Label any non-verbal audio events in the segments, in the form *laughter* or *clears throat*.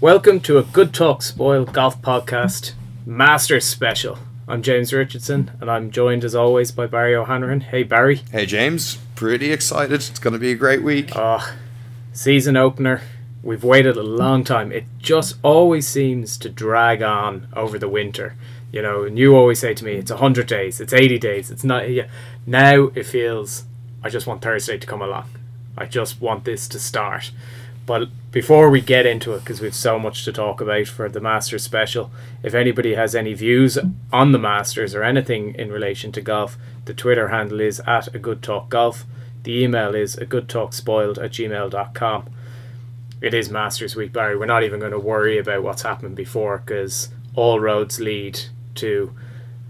Welcome to a Good Talk Spoil Golf Podcast Masters Special. I'm James Richardson and I'm joined as always by Barry O'Hanrahan. Hey Barry. Hey James, pretty excited. It's going to be a great week. Oh, season opener. We've waited a long time. It just always seems to drag on over the winter. You know, and you always say to me, it's 100 days, it's 80 days, it's not. Yeah. Now it feels, I just want Thursday to come along. I just want this to start. But before we get into it, because we've so much to talk about for the Masters special, if anybody has any views on the Masters or anything in relation to golf, the Twitter handle is at a good talk golf. The email is a good talk spoiled at gmail.com. It is Masters Week, Barry. We're not even going to worry about what's happened before because all roads lead to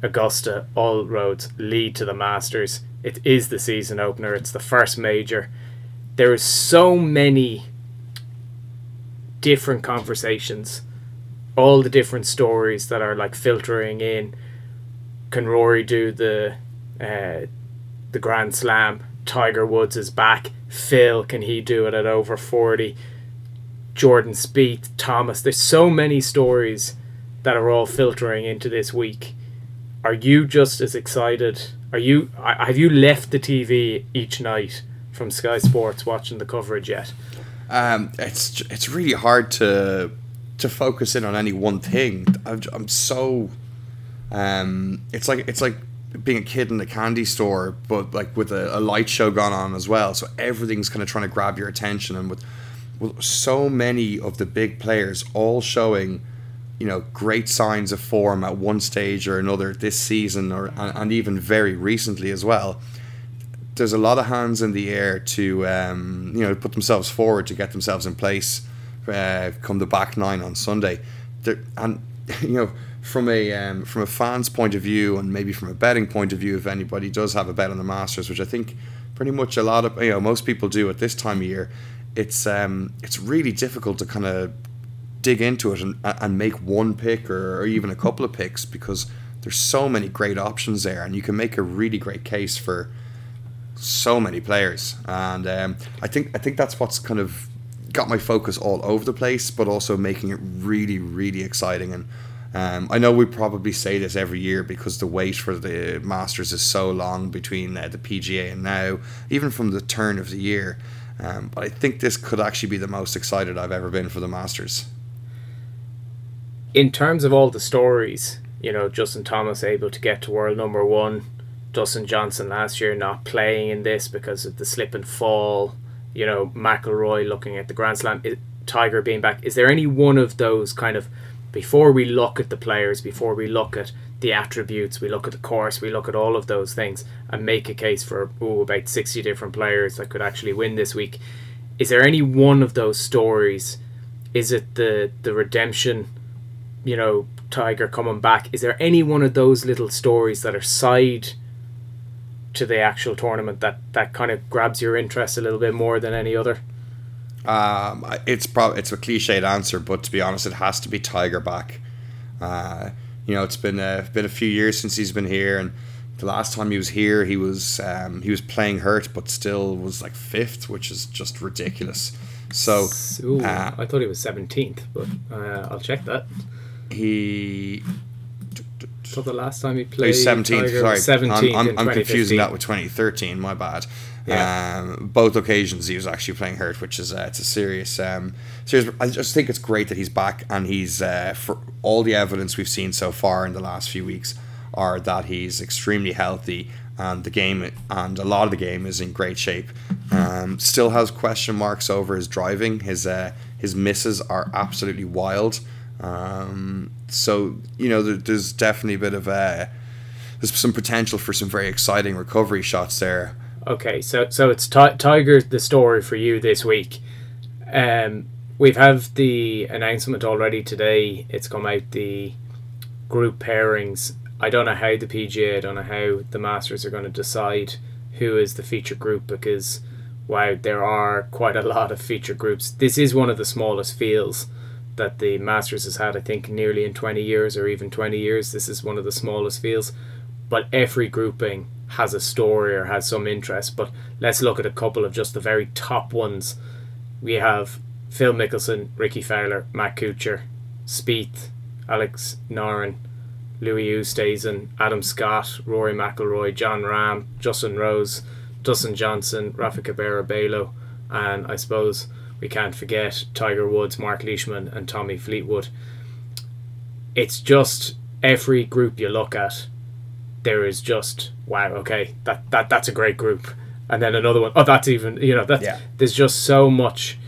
Augusta, all roads lead to the Masters. It is the season opener, it's the first major. There is so many different conversations, all the different stories that are like filtering in. Can Rory do the uh, the Grand Slam? Tiger Woods is back. Phil, can he do it at over forty? Jordan Spieth, Thomas. There's so many stories that are all filtering into this week. Are you just as excited? Are you? Have you left the TV each night from Sky Sports watching the coverage yet? Um, it's it's really hard to to focus in on any one thing. I'm, I'm so um, it's like it's like being a kid in the candy store, but like with a, a light show gone on as well. So everything's kind of trying to grab your attention, and with, with so many of the big players all showing, you know, great signs of form at one stage or another this season, or and, and even very recently as well there's a lot of hands in the air to um, you know put themselves forward to get themselves in place uh, come the back nine on Sunday. There, and *laughs* you know from a um, from a fan's point of view and maybe from a betting point of view, if anybody does have a bet on the Masters, which I think pretty much a lot of you know most people do at this time of year, it's um, it's really difficult to kind of dig into it and, and make one pick or, or even a couple of picks because there's so many great options there and you can make a really great case for so many players, and um, I think I think that's what's kind of got my focus all over the place, but also making it really really exciting. And um, I know we probably say this every year because the wait for the Masters is so long between uh, the PGA and now, even from the turn of the year. Um, but I think this could actually be the most excited I've ever been for the Masters. In terms of all the stories, you know, Justin Thomas able to get to world number one Dustin Johnson last year not playing in this because of the slip and fall. You know, McIlroy looking at the Grand Slam, Tiger being back. Is there any one of those kind of before we look at the players, before we look at the attributes, we look at the course, we look at all of those things and make a case for ooh, about 60 different players that could actually win this week. Is there any one of those stories? Is it the the redemption, you know, Tiger coming back? Is there any one of those little stories that are side to the actual tournament that that kind of grabs your interest a little bit more than any other? Um, it's probably it's a cliched answer, but to be honest, it has to be Tiger back. Uh, you know, it's been a, been a few years since he's been here, and the last time he was here, he was um, he was playing hurt, but still was like fifth, which is just ridiculous. So, Ooh, uh, I thought he was seventeenth, but uh, I'll check that. He so the last time he played, he's 17th. Sorry, 17th I'm, I'm, I'm confusing that with 2013. My bad. Yeah. Um, both occasions he was actually playing hurt, which is uh, it's a serious, um, serious. I just think it's great that he's back and he's uh, for all the evidence we've seen so far in the last few weeks are that he's extremely healthy and the game and a lot of the game is in great shape. Um, still has question marks over his driving. His uh, his misses are absolutely wild. Um, so you know, there, there's definitely a bit of uh, there's some potential for some very exciting recovery shots there. Okay, so so it's t- Tiger the story for you this week. Um, we've have the announcement already today. It's come out the group pairings. I don't know how the PGA, I don't know how the Masters are going to decide who is the feature group because wow, there are quite a lot of feature groups. This is one of the smallest fields that the Masters has had, I think, nearly in 20 years or even 20 years. This is one of the smallest fields, but every grouping has a story or has some interest. But let's look at a couple of just the very top ones. We have Phil Mickelson, Rickie Fowler, Matt Kuchar, Spieth, Alex Noren, Louis Oosthuizen, Adam Scott, Rory McIlroy, Jon Rahm, Justin Rose, Dustin Johnson, Rafa Cabrera Bello, and I suppose we can't forget Tiger Woods, Mark Leishman, and Tommy Fleetwood. It's just every group you look at, there is just wow, okay, that, that that's a great group, and then another one, oh, that's even you know that Yeah. there's just so much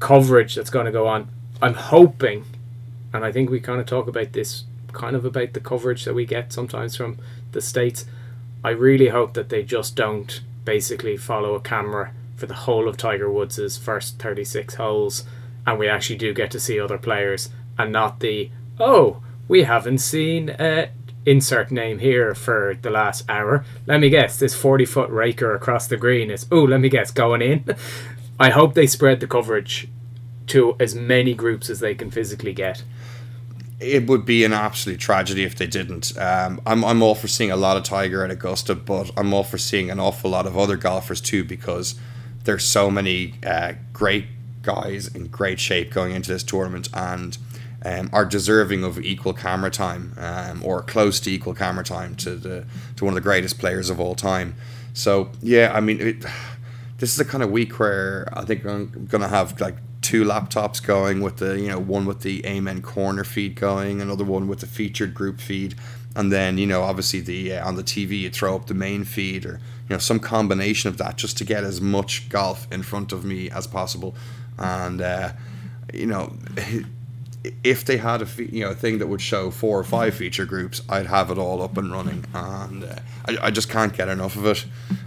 coverage that's going to go on. I'm hoping, and I think we kind of talk about this, kind of about the coverage that we get sometimes from the states. I really hope that they just don't basically follow a camera for the whole of Tiger Woods' first 36 holes, and we actually do get to see other players, and not the oh we haven't seen uh, insert name here for the last hour. Let me guess, this 40 foot raker across the green is oh let me guess going in. *laughs* I hope they spread the coverage to as many groups as they can physically get. it would be an absolute tragedy if they didn't. Um, I'm, I'm all for seeing a lot of Tiger at Augusta, but I'm all for seeing an awful lot of other golfers too because there's so many uh, great guys in great shape going into this tournament and um, are deserving of equal camera time um, or close to equal camera time to the to one of the greatest players of all time. So yeah, I mean, it, *sighs* this is a kind of week where I think I'm gonna have like two laptops going with the you know one with the Amen corner feed going, another one with the featured group feed, and then you know obviously the uh, on the TV you throw up the main feed or you know some combination of that just to get as much golf in front of me as possible, and uh, you know. *laughs* If they had a fe- you know thing that would show four or five feature groups, I'd have it all up and running, and uh, I, I just can't get enough of it.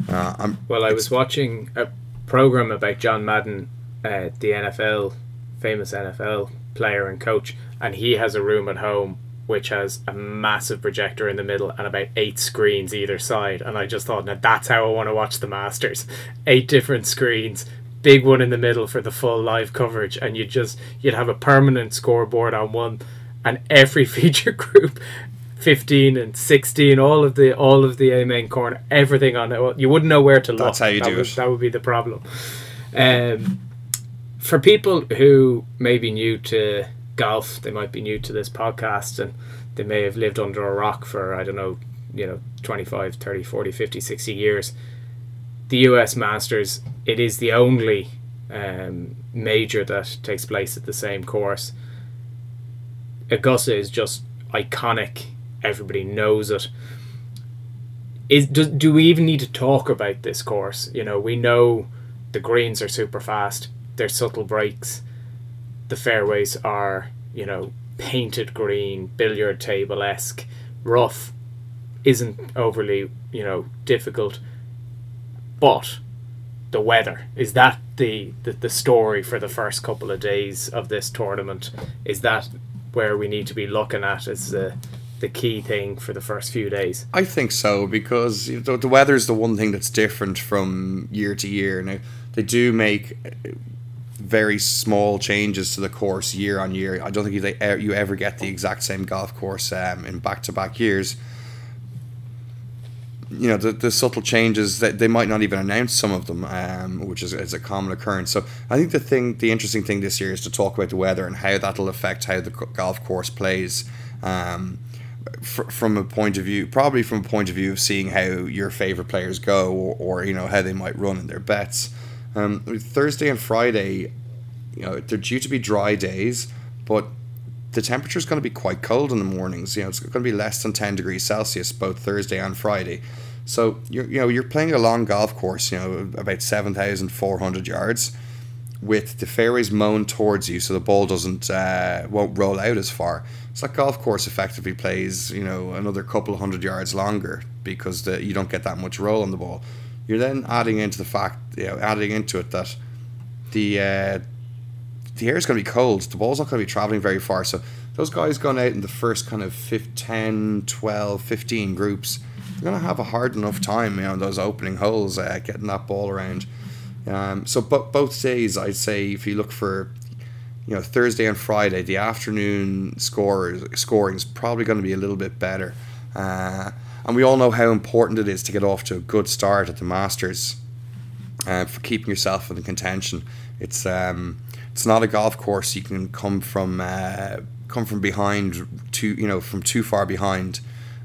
Uh, I'm, Well, I was watching a program about John Madden, uh, the NFL, famous NFL player and coach, and he has a room at home which has a massive projector in the middle and about eight screens either side. And I just thought, now that's how I want to watch the Masters. Eight different screens, big one in the middle for the full live coverage, and you just you'd have a permanent scoreboard on one, and every *laughs* feature group 15 and 16 all of the all of the Amen corner everything on it you wouldn't know where to look That's how you that do would, it. that would be the problem um, for people who may be new to golf they might be new to this podcast and they may have lived under a rock for I don't know you know 25 30 40 50 60 years the US Masters it is the only um, major that takes place at the same course Augusta is just iconic. Everybody knows it. Is do, do we even need to talk about this course? You know, we know the greens are super fast. There's subtle breaks. The fairways are, you know, painted green, billiard table esque, rough. Isn't overly, you know, difficult. But the weather is that the, the the story for the first couple of days of this tournament is that where we need to be looking at as the the key thing for the first few days I think so because know, the weather is the one thing that's different from year to year. Now they do make very small changes to the course year on year. I don't think you, you ever get the exact same golf course um, in back to back years. You know the, the subtle changes that they might not even announce some of them, um, which is, is a common occurrence. So I think the thing, the interesting thing this year is to talk about the weather and how that'll affect how the golf course plays. Um, fr- from a point of view, probably from a point of view of seeing how your favorite players go, or, or you know how they might run in their bets. Um, Thursday and Friday, you know, they're due to be dry days, but the temperature is going to be quite cold in the mornings. You know, it's going to be less than ten degrees Celsius both Thursday and Friday. So you're you know you're playing a long golf course, you know, about seven thousand four hundred yards with the fairways mown towards you so the ball doesn't uh, won't roll out as far. So that golf course effectively plays you know another couple of hundred yards longer because the, you don't get that much roll on the ball. You're then adding into the fact you know adding into it that the uh, the air is going to be cold. The ball's not going to be traveling very far. So those guys going out in the first kind of 5, 10, 12, 15 groups, they're going to have a hard enough time, you know, those opening holes, uh, getting that ball around. Um, so both days, I'd say if you look for, you know, Thursday and Friday, the afternoon scoring is probably going to be a little bit better. Uh, and we all know how important it is to get off to a good start at the Masters uh, for keeping yourself in contention. It's um, it's not a golf course you can come from uh, come from behind too you know from too far behind.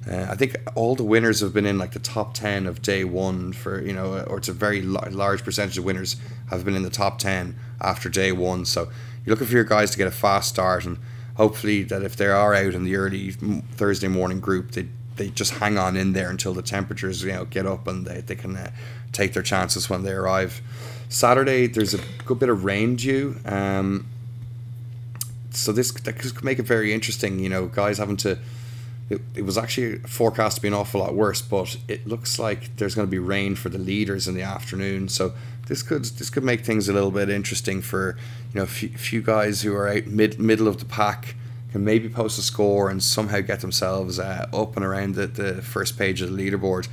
Uh, I think all the winners have been in like the top ten of day one for you know, or it's a very large percentage of winners have been in the top ten after day one. So you're looking for your guys to get a fast start, and hopefully that if they are out in the early Thursday morning group, they they just hang on in there until the temperatures you know get up and they, they can uh, take their chances when they arrive. Saturday there's a good bit of rain due. Um, so this that could make it very interesting. You know, guys having to. It, it was actually forecast to be an awful lot worse, but it looks like there's going to be rain for the leaders in the afternoon. So this could this could make things a little bit interesting for you know a few, few guys who are out mid middle of the pack can maybe post a score and somehow get themselves uh, up and around the, the first page of the leaderboard.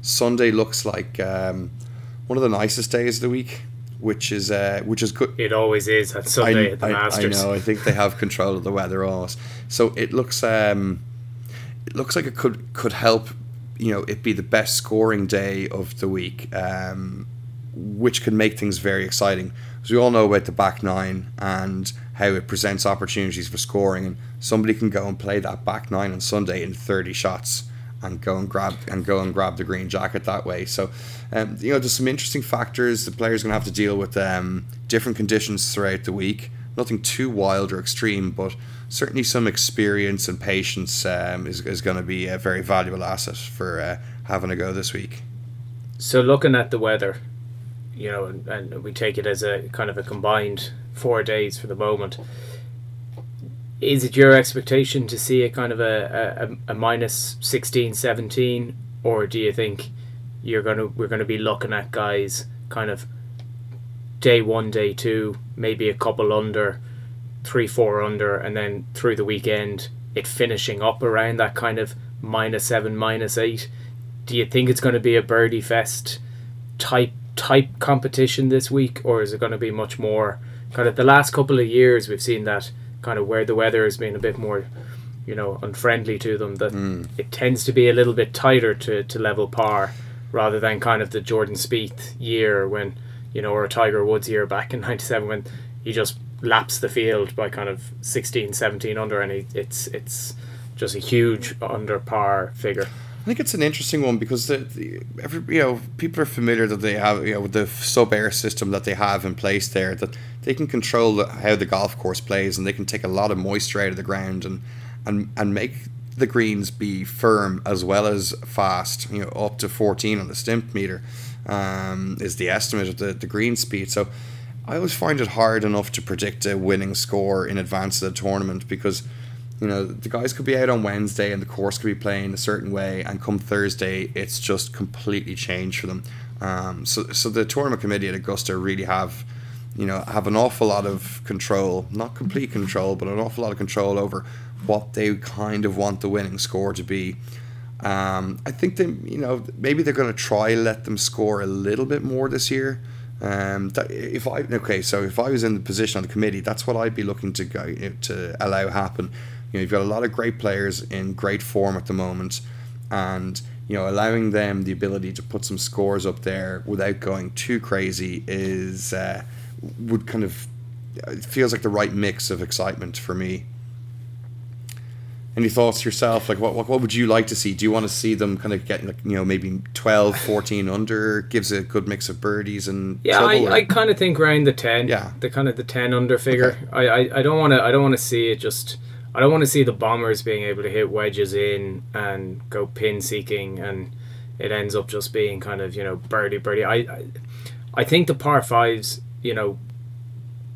Sunday looks like um, one of the nicest days of the week which is uh, which is good. It always is at Sunday I, at the I, Masters. I know. I think they have control of the weather almost. So it looks um, it looks like it could could help. You know, it be the best scoring day of the week, um, which can make things very exciting. Because we all know about the back nine and how it presents opportunities for scoring, and somebody can go and play that back nine on Sunday in thirty shots and go and grab and go and grab the green jacket that way. So, um, you know, there's some interesting factors. The player's going to have to deal with um, different conditions throughout the week. Nothing too wild or extreme, but certainly some experience and patience um, is, is going to be a very valuable asset for uh, having a go this week. So, looking at the weather, you know, and, and we take it as a kind of a combined four days for the moment is it your expectation to see a kind of a, a, a minus 16 17 or do you think you're gonna we're gonna be looking at guys kind of day one day two maybe a couple under three four under and then through the weekend it finishing up around that kind of minus seven minus eight? Do you think it's going to be a birdie fest type type competition this week or is it going to be much more kind of the last couple of years we've seen that kind of where the weather has been a bit more, you know, unfriendly to them, that mm. it tends to be a little bit tighter to, to level par rather than kind of the Jordan Spieth year when, you know, or a Tiger Woods year back in *laughs* 97 when he just laps the field by kind of 16, 17 under and he, it's, it's just a huge under par figure. I think it's an interesting one because the, the every you know people are familiar that they have you know with the SubAir system that they have in place there that they can control how the golf course plays and they can take a lot of moisture out of the ground and and and make the greens be firm as well as fast. You know, up to fourteen on the Stimpmeter um, is the estimate of the the green speed. So I always find it hard enough to predict a winning score in advance of the tournament because you know the guys could be out on Wednesday and the course could be playing a certain way, and come Thursday it's just completely changed for them. Um, so so the tournament committee at Augusta really have you know, have an awful lot of control, not complete control, but an awful lot of control over what they kind of want the winning score to be. Um, I think they, you know, maybe they're going to try let them score a little bit more this year. Um, that if I okay, so if I was in the position on the committee, that's what I'd be looking to go to allow happen. You know, you've got a lot of great players in great form at the moment, and you know, allowing them the ability to put some scores up there without going too crazy is. Uh, would kind of it feels like the right mix of excitement for me. Any thoughts yourself? Like, what, what, what would you like to see? Do you want to see them kind of get, like, you know, maybe 12, 14 *sighs* under? Gives a good mix of birdies and yeah. I, I kind of think around the ten. Yeah, the kind of the ten under figure. Okay. I, I, I don't want to I don't want to see it just. I don't want to see the bombers being able to hit wedges in and go pin seeking, and it ends up just being kind of you know birdie birdie. I, I, I think the par fives you know,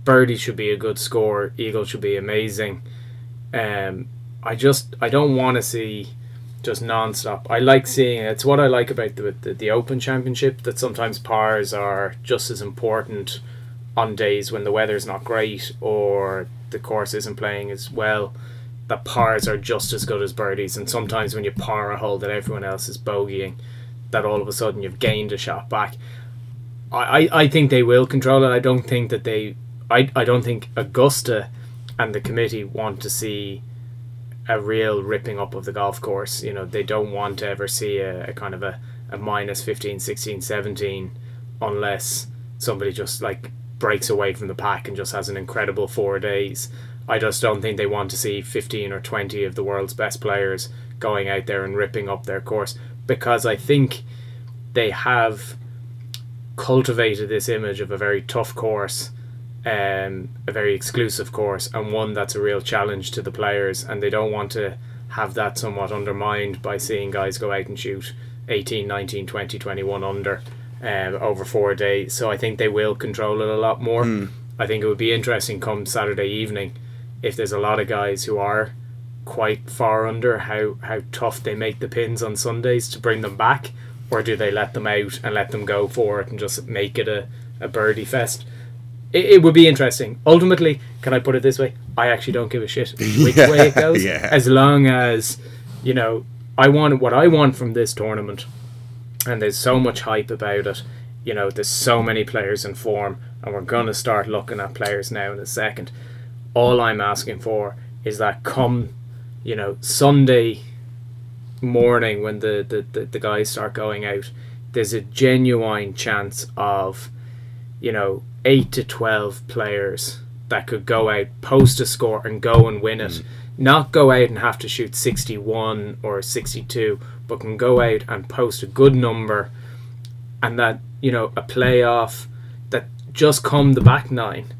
birdie should be a good score, eagle should be amazing. Um, I just I don't want to see just non-stop. I like seeing it's what I like about the, the the Open Championship that sometimes pars are just as important on days when the weather's not great or the course isn't playing as well, that pars are just as good as birdies. And sometimes when you par a hole that everyone else is bogeying, that all of a sudden you've gained a shot back. I, I, think they will control it. I don't think that they. I, I don't think Augusta and the committee want to see a real ripping up of the golf course. You know, they don't want to ever see a, a kind of a, a minus 15, 16, 17 unless somebody just like breaks away from the pack and just has an incredible four days. I just don't think they want to see 15 or 20 of the world's best players going out there and ripping up their course because I think they have cultivated this image of a very tough course, um, a very exclusive course, and one that's a real challenge to the players, and they don't want to have that somewhat undermined by seeing guys go out and shoot 18, 19, 20, 21 under um, over four days. So I think they will control it a lot more. Mm. I think it would be interesting come Saturday evening if there's a lot of guys who are quite far under how, how tough they make the pins on Sundays to bring them back or do they let them out and let them go for it and just make it a, a birdie fest? It, it would be interesting. Ultimately, can I put it this way? I actually don't give a shit *laughs* which Yeah, way it goes. yeah. As long as, you know, I want what I want from this tournament and there's so much hype about it. You know, there's so many players in form, and we're going to start looking at players now in a second. All I'm asking for is that come, you know, Sunday morning when the, the, the, the guys start going out, there's a genuine chance of, you know, 8 to 12 players that could go out, post a score, and go and win it. Mm. Not go out and have to shoot 61 or 62, but can go out and post a good number and that, you know, a playoff that just come the back nine.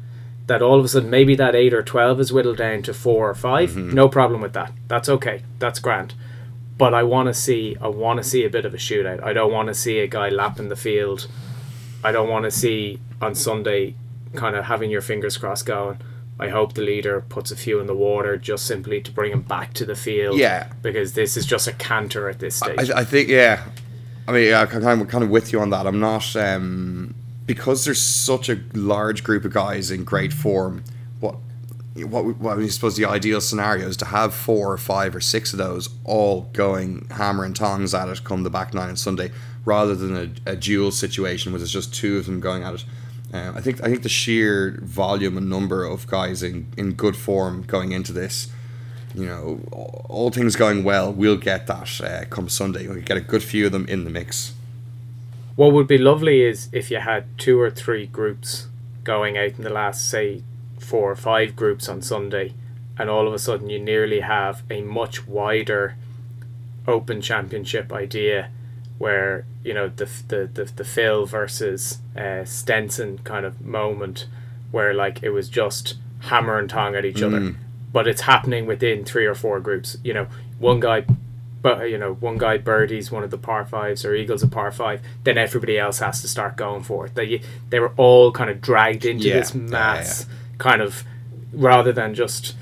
That all of a sudden maybe that 8 or 12 is whittled down to 4 or 5. Mm-hmm. No problem with that. That's okay. That's grand but I want to see I want to see a bit of a shootout. I don't want to see a guy lapping the field. I don't want to see on Sunday kind of having your fingers crossed going. I hope the leader puts a few in the water just simply to bring him back to the field. Yeah. because this is just a canter at this stage. I, I think yeah. I mean, yeah, I'm kind of, kind of with you on that. I'm not um, because there's such a large group of guys in great form. What what I suppose the ideal scenario is to have four or five or six of those all going hammer and tongs at it come the back nine on Sunday, rather than a, a dual situation where there's just two of them going at it. Uh, I think I think the sheer volume and number of guys in, in good form going into this you know, all, all things going well, we'll get that uh, come Sunday. We'll get a good few of them in the mix. What would be lovely is if you had two or three groups going out in the last, say, four or five groups on Sunday, and all of a sudden you nearly have a much wider open championship idea where, you know, the, the, the, the Phil versus uh, Stenson kind of moment where, like, it was just hammer and tong at each other. But it's happening within three or four groups. You know, one guy but you know, one guy birdies one of the par fives or eagles a par five, then everybody else has to start going for it. They they were all kind of dragged into Yeah, this yeah, mass, kind of, rather than just,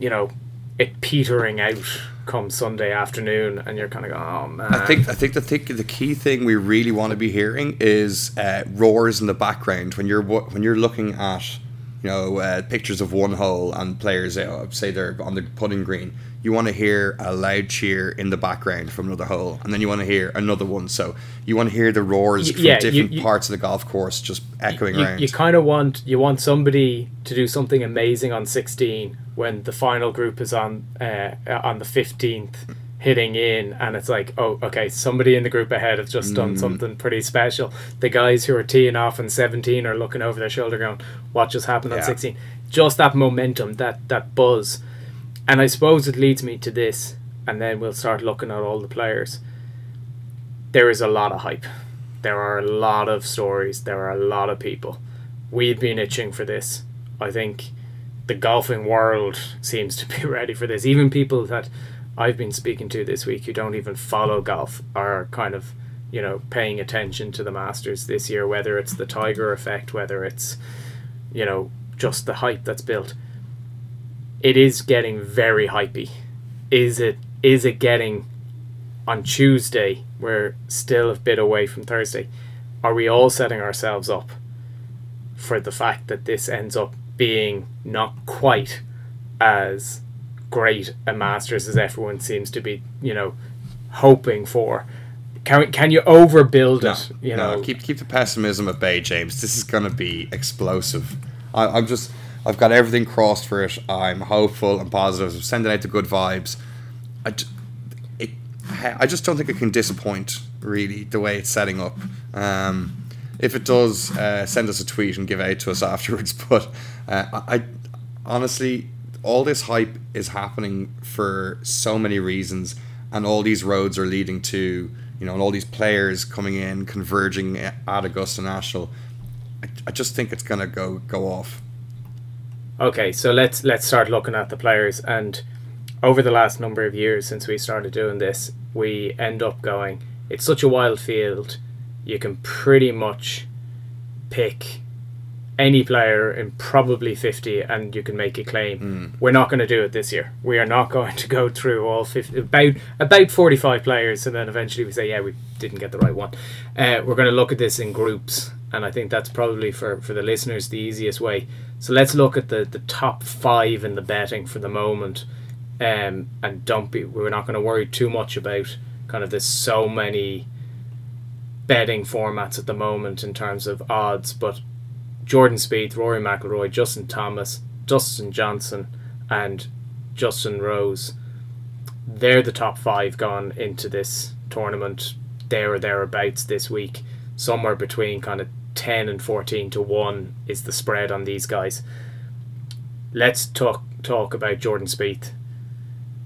you know, it petering out come Sunday afternoon, and you're kind of going, oh man. I think I think the thing, the key thing we really want to be hearing is uh, roars in the background when you're when you're looking at you know uh, pictures of one hole and players uh, say they're on the putting green. You want to hear a loud cheer in the background from another hole, and then you want to hear another one. So you want to hear the roars from yeah, you- different you- parts of the golf course just echoing you, around. you kind of want you want somebody to do something amazing on 16 when the final group is on uh, on the 15th hitting in and it's like oh okay somebody in the group ahead has just done something pretty special the guys who are teeing off in 17 are looking over their shoulder going what just happened on Yeah. 16 just that momentum that that buzz and i suppose it leads me to this and then we'll start looking at all the players there is a lot of hype. There are a lot of stories. There are a lot of people. We've been itching for this. I think the golfing world *laughs* seems to be *laughs* ready for this. Even people that I've been speaking to this week who don't even follow golf are kind of, you know, paying attention to the Masters this year, whether it's the Tiger effect, whether it's, you know, just the hype that's built. It is getting very hypey. Is it is it getting on Tuesday, we're still a bit away from Thursday. Are we all setting ourselves up for the fact that this ends up being not quite as great a Masters as everyone seems to be, you know, hoping for. Can, can you overbuild No, it? You no, know, keep keep the pessimism at bay, James. This is going to be explosive. I, I'm just, I've got everything crossed for it. I'm hopeful and positive. I'm sending out the good vibes. I, ju- it, I just don't think it can disappoint. Really, the way it's setting up. Um, if it does, uh, send us a tweet and give out to us *laughs* afterwards. But uh, I, I honestly, all this hype is happening for so many reasons, and all these roads are leading to, you know, and all these players coming in, converging at Augusta National. I, I just think it's gonna go go off. Okay, so let's let's start looking at the players and over the last number of years since we started doing this, we end up going it's such a wild field. You can pretty much pick any player in probably 50 and you can make a claim. We're not going to do it this year. We are not *laughs* going to go through all 50 about about 45 players and then eventually we say yeah, we didn't get the right one. Uh, we're going to look at this in groups and I think that's probably for for the listeners the easiest way. So let's look at the the top 5 in the betting for the moment. Um, and don't be we're not going to worry too much about kind of there's so many betting formats at the moment in terms of odds, but Jordan Spieth, Rory McIlroy, Justin Thomas, Dustin Johnson, and Justin Rose. They're the top five gone into this tournament. There or thereabouts this week. Somewhere between kind of 10 and 14 to 1 is the spread on these guys. Let's talk talk about Jordan Spieth.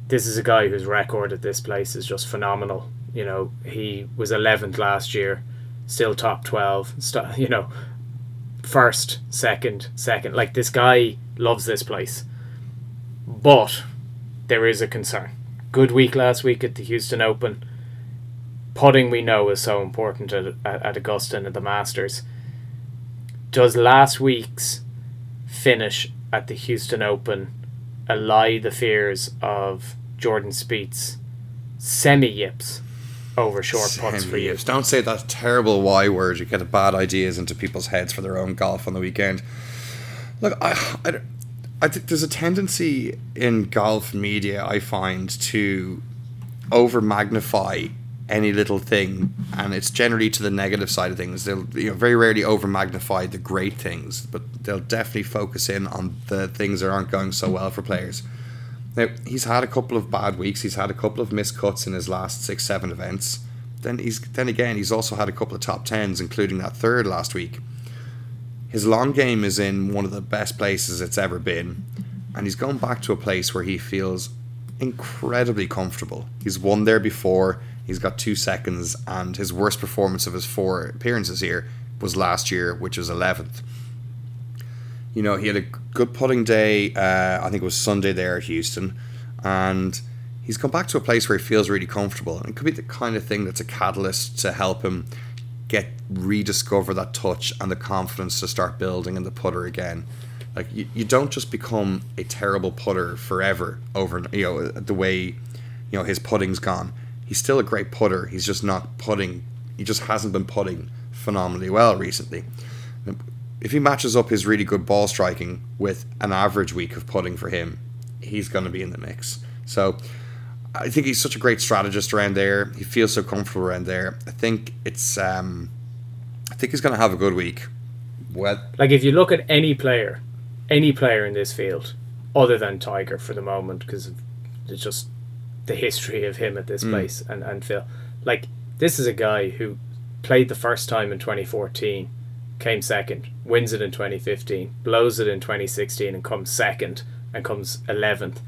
This is a guy whose record at this place is just phenomenal. You know, he was 11th last year, still top 12. St- *laughs* you know, first, second, second. Like this guy loves this place. But there is a concern. Good week last week at the Houston Open. Putting we know is so important at, at, at Augusta and at the Masters. Does last week's finish at the Houston Open allay the fears of Jordan Spieth's semi yips over short putts for you? Don't say that terrible Y word. You get bad ideas into people's heads for their own golf on the weekend. Look, I, I, I think there's a tendency in golf media, I find, to over magnify any little thing, and it's generally to the negative side of things. They'll you know very rarely over magnify the great things, but they'll definitely focus in on the things that aren't going so well for players. Now he's had a couple of bad weeks. He's had a couple of miscuts in his last six, seven events. Then he's then again he's also had a couple of top tens, including that third last week. His long game is in one of the best places it's ever been, and he's gone back to a place where he feels incredibly comfortable. He's won there before. He's got two seconds, and his worst performance of his four appearances here was last year, which was eleventh. You know, he had a good putting day. Uh, I think it was Sunday there at Houston, and he's come back to a place where he feels really comfortable. And it could be the kind of thing that's a catalyst to help him get rediscover that touch and the confidence to start building in the putter again. Like you, you don't just become a terrible putter forever over you know the way you know his putting's gone. He's still a great putter. He's just not putting. He just hasn't been putting phenomenally well recently. If he matches up his really good ball striking with an average week of putting for him, he's going to be in the mix. So I think he's such a great strategist around there. He feels so comfortable around there. I think it's um, I think he's going to have a good week. Well, Like if you look at any player, any player in this field, other than Tiger for the moment, because it's just the history of him at this mm. place and and Phil, like this is a guy who played the first time in 2014, came second, wins it in 2015, blows it in 2016, and comes second and comes 11th.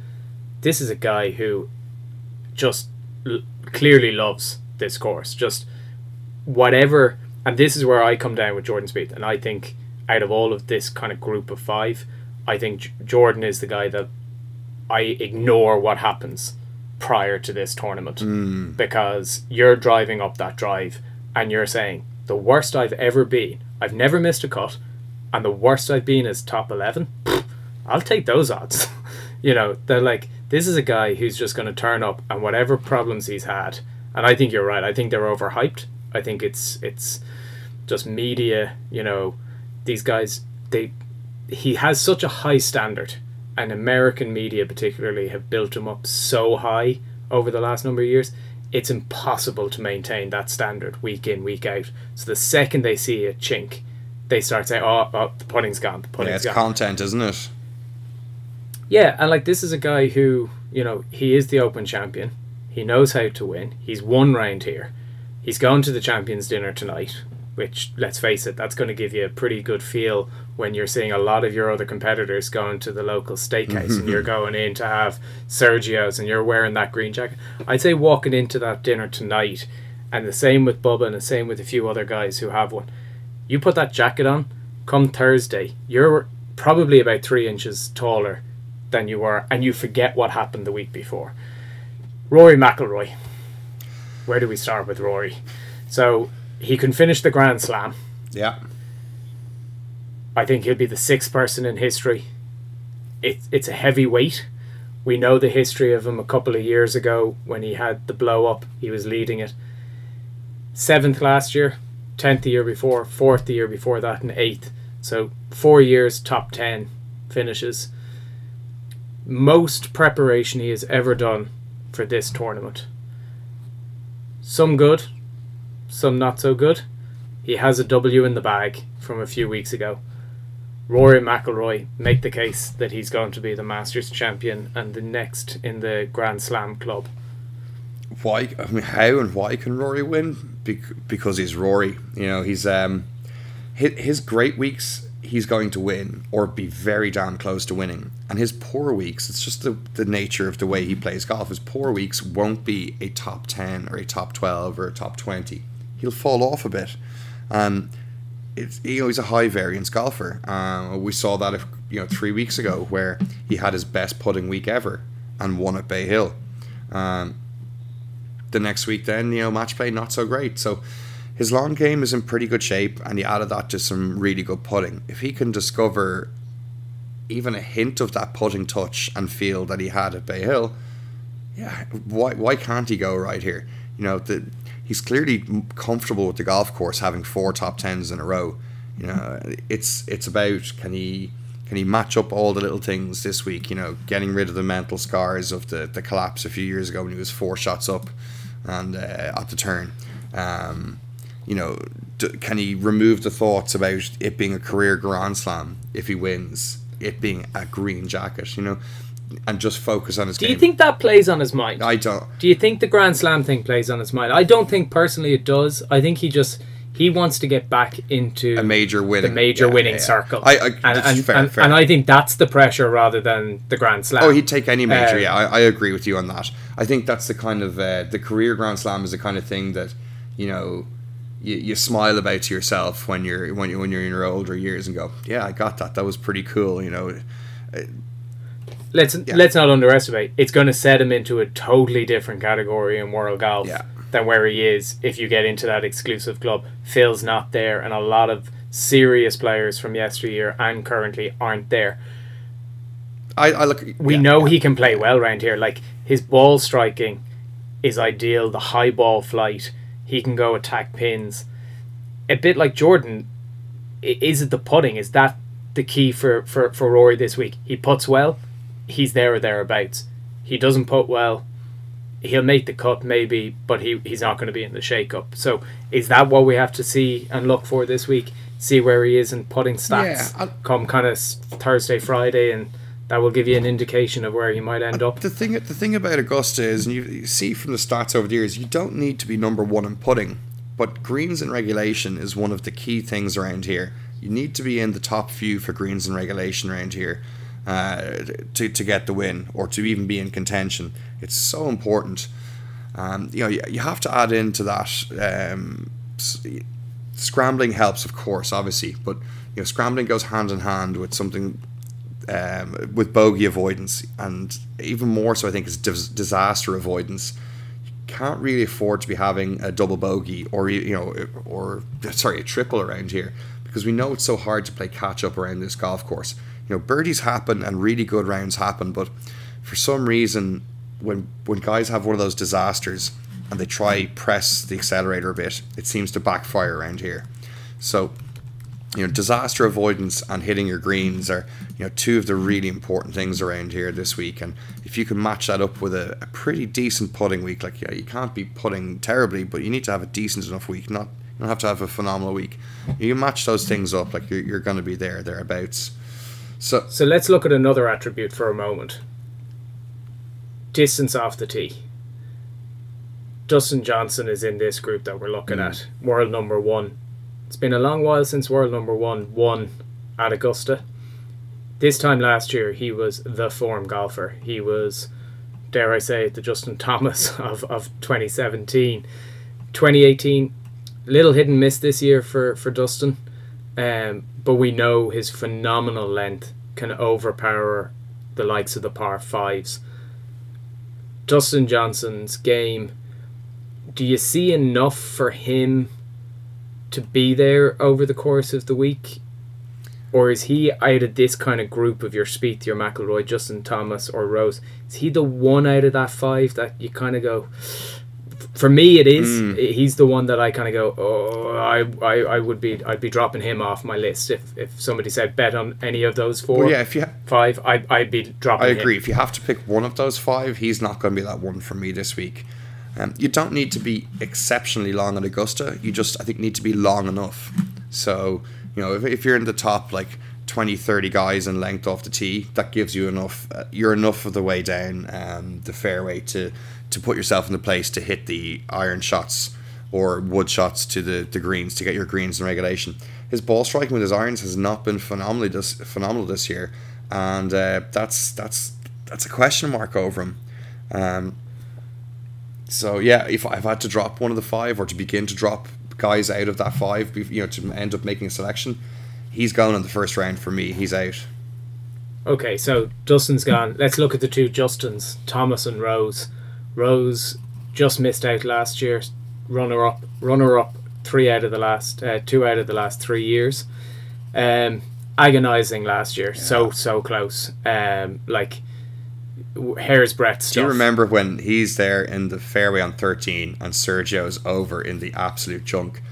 This is a guy who just l- clearly loves this course. Just whatever, and this is where I come down with Jordan Spieth, and I think out of all of this kind of group of five, I think J- Jordan is the guy that I ignore what happens prior to this tournament mm. because you're driving up that drive and you're saying the worst I've ever been. I've never missed a cut, and the worst I've been is top eleven. Pfft, *laughs* I'll take those odds. *laughs* you know, they're like this is a guy who's just going to turn up and whatever problems he's had. And I think you're right. I think they're overhyped. I think it's it's just media. You know, these guys they he has such a high standard, and American media particularly have built him up so high over the last number of years. It's impossible to maintain that standard week in week out. So the second they see a chink, they start saying, "Oh, oh the pudding's gone. The Yeah, pudding's it's gone." It's content, isn't it? Yeah, and like this is a guy who, you know, he is the Open champion. He knows how to win. He's won round here. He's going to the champions dinner tonight, which let's face it, that's going to give you a pretty good feel when you're seeing a lot of your other competitors going to the local steakhouse and you're mm-hmm. going in to have Sergio's and you're wearing that green jacket. I'd say walking into that dinner tonight, and the same with Bubba and the same with a few other guys who have one. You put that jacket on, come Thursday, you're probably about three inches taller than you were, and you forget what happened the week before. Rory McIlroy. Where do we start with Rory? So he can finish the Grand Slam. Yeah. I think he'll be the sixth person in history. It, it's a heavy weight. We know the history of him a couple of years ago when he had the blow up. He was leading it. Seventh last year, tenth the year before, fourth the year before that, and eighth. So four years top ten finishes. Most preparation he has ever done for this tournament. Some good, some not so good. He has a W in the bag from a few weeks ago. Rory McIlroy make the case that he's going to be the Masters champion and the next in the Grand Slam club. Why? I mean, how and why can Rory win? Because he's Rory. You know, he's um, his, great weeks he's going to win or be very damn close to winning. And his poor weeks, it's just the, the nature of the way he plays golf. His poor weeks won't be a top 10 or a top 12 or a top 20. He'll fall off a bit. Um, it's, you know, he's a high variance golfer. Um, we saw that, if, you know, three weeks ago where he had his best putting week ever and won at Bay Hill. Um, the next week, then, you know, match play not so great. So his long game is in pretty good shape, and he added that to some really good putting. If he can discover even a hint of that putting touch and feel that he had at Bay Hill, yeah, why why can't he go right here? You know, the, he's clearly comfortable with the golf course, having four top tens in a row. You know, it's it's about can he can he match up all the little things this week? You know, getting rid of the mental scars of the the collapse a few years ago when he was four shots up and uh, at the turn. Um, you know, can he remove the thoughts about it being a career Grand Slam if he wins, it being a green jacket, you know, and just focus on his Do game? you think that plays on his mind? I don't. Do you think the Grand Slam thing plays on his mind? I don't think personally it does. I think he just he wants to get back into A major winning, the major yeah, winning yeah, yeah. circle. I, I and, and, fair, and, fair. and I think that's the pressure rather than the Grand Slam. Oh, he'd take any major. Uh, yeah, I, I agree with you on that. I think that's the kind of uh, the career Grand Slam is the kind of thing that you know you, you smile about to yourself when you're when you when you're in your older years and go, yeah, I got that. That was pretty cool. You know, let's let's not underestimate. It's going to set him into a totally different category in world golf Yeah. than where he is if you get into that exclusive club. Phil's not there, and a lot of serious players from yesteryear and currently aren't there. I, I look. We yeah, know yeah. he can play well around here. Like his ball striking is ideal. The high ball flight, he can go attack pins. A bit like Jordan. Is it the putting? Is that the key for, for, for Rory this week? He puts well, he's there or thereabouts. He doesn't put well, he'll make the cut maybe, but he, he's not going to be in the shake up. So is that what we have to see and look for this week? See where he is in putting stats Yeah, come kind of Thursday, Friday, and that will give you an indication of where he might end up. The thing, the thing about Augusta is, and you, you see from the stats over the years, you don't need to be number one in putting, but greens and regulation is one of the key things around here. You need to be in the top few for greens and regulation around here uh, to, to get the win or to even be in contention. It's so important. Um, you know, you, you have to add into that. Um, scrambling helps, of course, obviously, but you know, scrambling goes hand in hand with something um, with bogey avoidance, and even more so, I think, is dis- disaster avoidance. You can't really afford to be having a double bogey or you know, or sorry, a triple around here because we know it's so hard to play catch up around this golf course. You know, birdies happen and really good rounds happen, but for some reason, when when guys have one of those disasters and they try press the accelerator a bit, it seems to backfire around here. So you know, disaster avoidance and hitting your greens are, you know, two of the really important things around here this week. And if you can match that up with a, a pretty decent putting week, like yeah, you can't be putting terribly, but you need to have a decent enough week. Not you don't have to have a phenomenal week. You match those things up, like you're, you're going to be there thereabouts. So So let's look at another attribute for a moment. Distance off the tee. Dustin Johnson is in this group that we're looking Mm. at. World number one. It's been a long while since world number one won at Augusta. This time last year, he was the form golfer. He was, dare I say, the Justin *laughs* Thomas of, of 2017. 2018, little hit and miss this year for, for Dustin. Um, but we know his phenomenal length can overpower the likes of the par fives. Dustin Johnson's game, do you see enough for him to be there over the course of the week? Or is he out of this kind of group of your Spieth, your McIlroy, Justin Thomas, or Rose? Is he the one out of that five that you kind of go? For me, it is. Mm. He's the one that I kind of go. Oh, I, I, I would be. I'd be dropping him off my list if, if somebody said bet on any of those four, well, yeah, if you five. I, I'd be dropping. I him. agree. If you have to pick one of those five, he's not going to be that one for me this week. Um, you don't need to be exceptionally long at Augusta. You just, I think, need to be long enough. So, you know, if, if you're in the top like 20, 30 guys in length off the tee, that gives you enough. Uh, you're enough of the way down um, the fairway to to put yourself in the place to hit the iron shots or wood shots to the, the greens to get your greens in regulation. His ball striking with his irons has not been phenomenally this phenomenal this year, and uh, that's that's that's a question mark over him. Um, so yeah, if I've had to drop one of the five or to begin to drop guys out of that five, you know, to end up making a selection, he's gone in the first round for me. He's out. Okay, so Dustin's gone. Let's look at the two Justins, Thomas and Rose. Rose just missed out last year, runner up, runner up, three out of the last, uh, two out of the last three years. Um, agonizing last year, so so close. Um, like hair's breadth stuff. Do you remember when he's there in the fairway on 13 and Sergio's over in the absolute junk?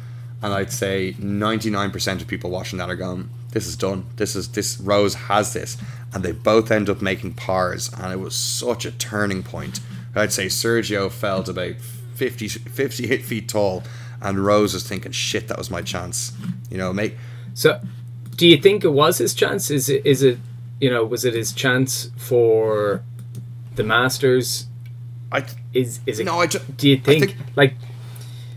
And I'd say 99% of people watching that are going, this is done. This is this Rose has this. And they both end up making pars and it was such a turning point. I'd say Sergio fell to about 50, 58 feet tall and Rose was thinking, shit, that was my chance. You know, make So, do you think it was his chance? Is it is it you know was it his chance for the Masters? I Is is it? no, I, ju- do you think, think like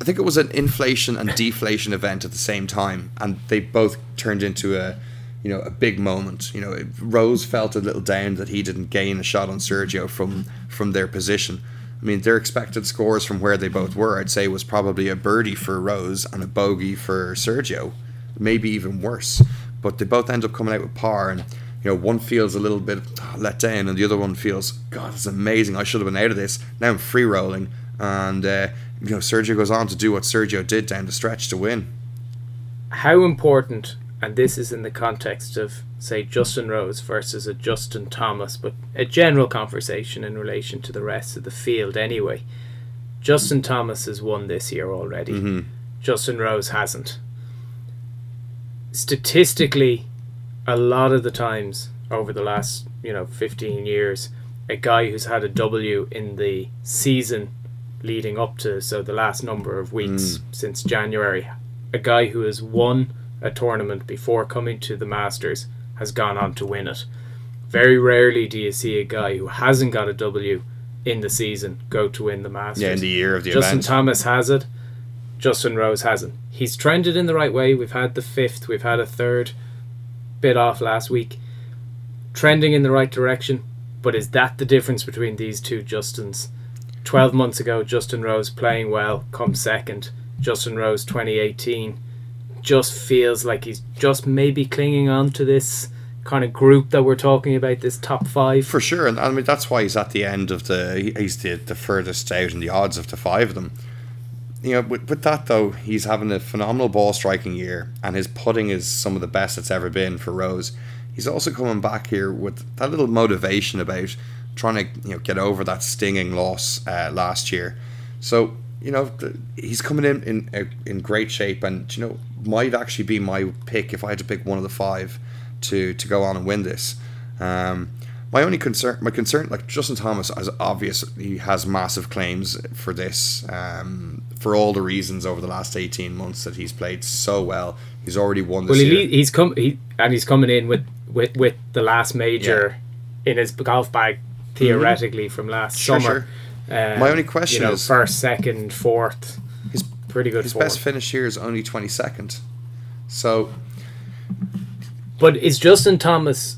I think it was an inflation and deflation event at the same time, and they both turned into a, you know, a big moment. You know, Rose felt a little down that he didn't gain a shot on Sergio from from their position. I mean, their expected scores from where they both were, I'd say, was probably a birdie for Rose and a bogey for Sergio, maybe even worse. But they both end up coming out with par, and you know, one feels a little bit let down, and the other one feels, God, it's amazing. I should have been out of this. Now I'm free rolling, and uh, you know, Sergio goes on to do what Sergio did down the stretch to win. how important? And this is in the context of say Justin Rose versus a Justin Thomas, but a general conversation in relation to the rest of the field anyway. Justin Thomas has won this year already. Mm-hmm. Justin Rose hasn't. Statistically, a lot of the times over the last, you know, 15 years, a guy who's had a W in the season leading up to, so the last number of weeks since January, a guy who has won a tournament before coming to the Masters has gone on to win it. Very rarely do you see a guy who hasn't got a W in the season go to win the Masters. Yeah, in the year of the Justin event. Thomas has it. Justin Rose hasn't. He's trended in the right way. We've had the fifth. We've had a third. Bit off last week. Trending in the right direction. But is that the difference between these two Justins? 12 months ago, Justin Rose playing well, comes second. Justin Rose 2018 just feels like he's just maybe clinging on to this kind of group that we're talking about, this top five. For sure, and I mean that's why he's at the end of the. He's the, the furthest out in the odds of the five of them. You know, with, with that though, he's having a phenomenal ball striking year, and his putting is some of the best it's ever been for Rose. He's also coming back here with that little motivation about trying to you know get over that stinging loss uh, last year. So you know he's coming in in uh, in great shape, and you know might actually be my pick if I had to pick one of the five to to go on and win this. Um, my only concern, my concern, like Justin Thomas, as obvious, he has massive claims for this, um, for all the reasons over the last eighteen months that he's played so well. He's already won this Well, he, he's come he and he's coming in with with, with the last major in his golf bag theoretically from last Sure, summer. Um, My only question you know, is- first, second, fourth, pretty good his form. best finish here is only twenty second. So But is Justin Thomas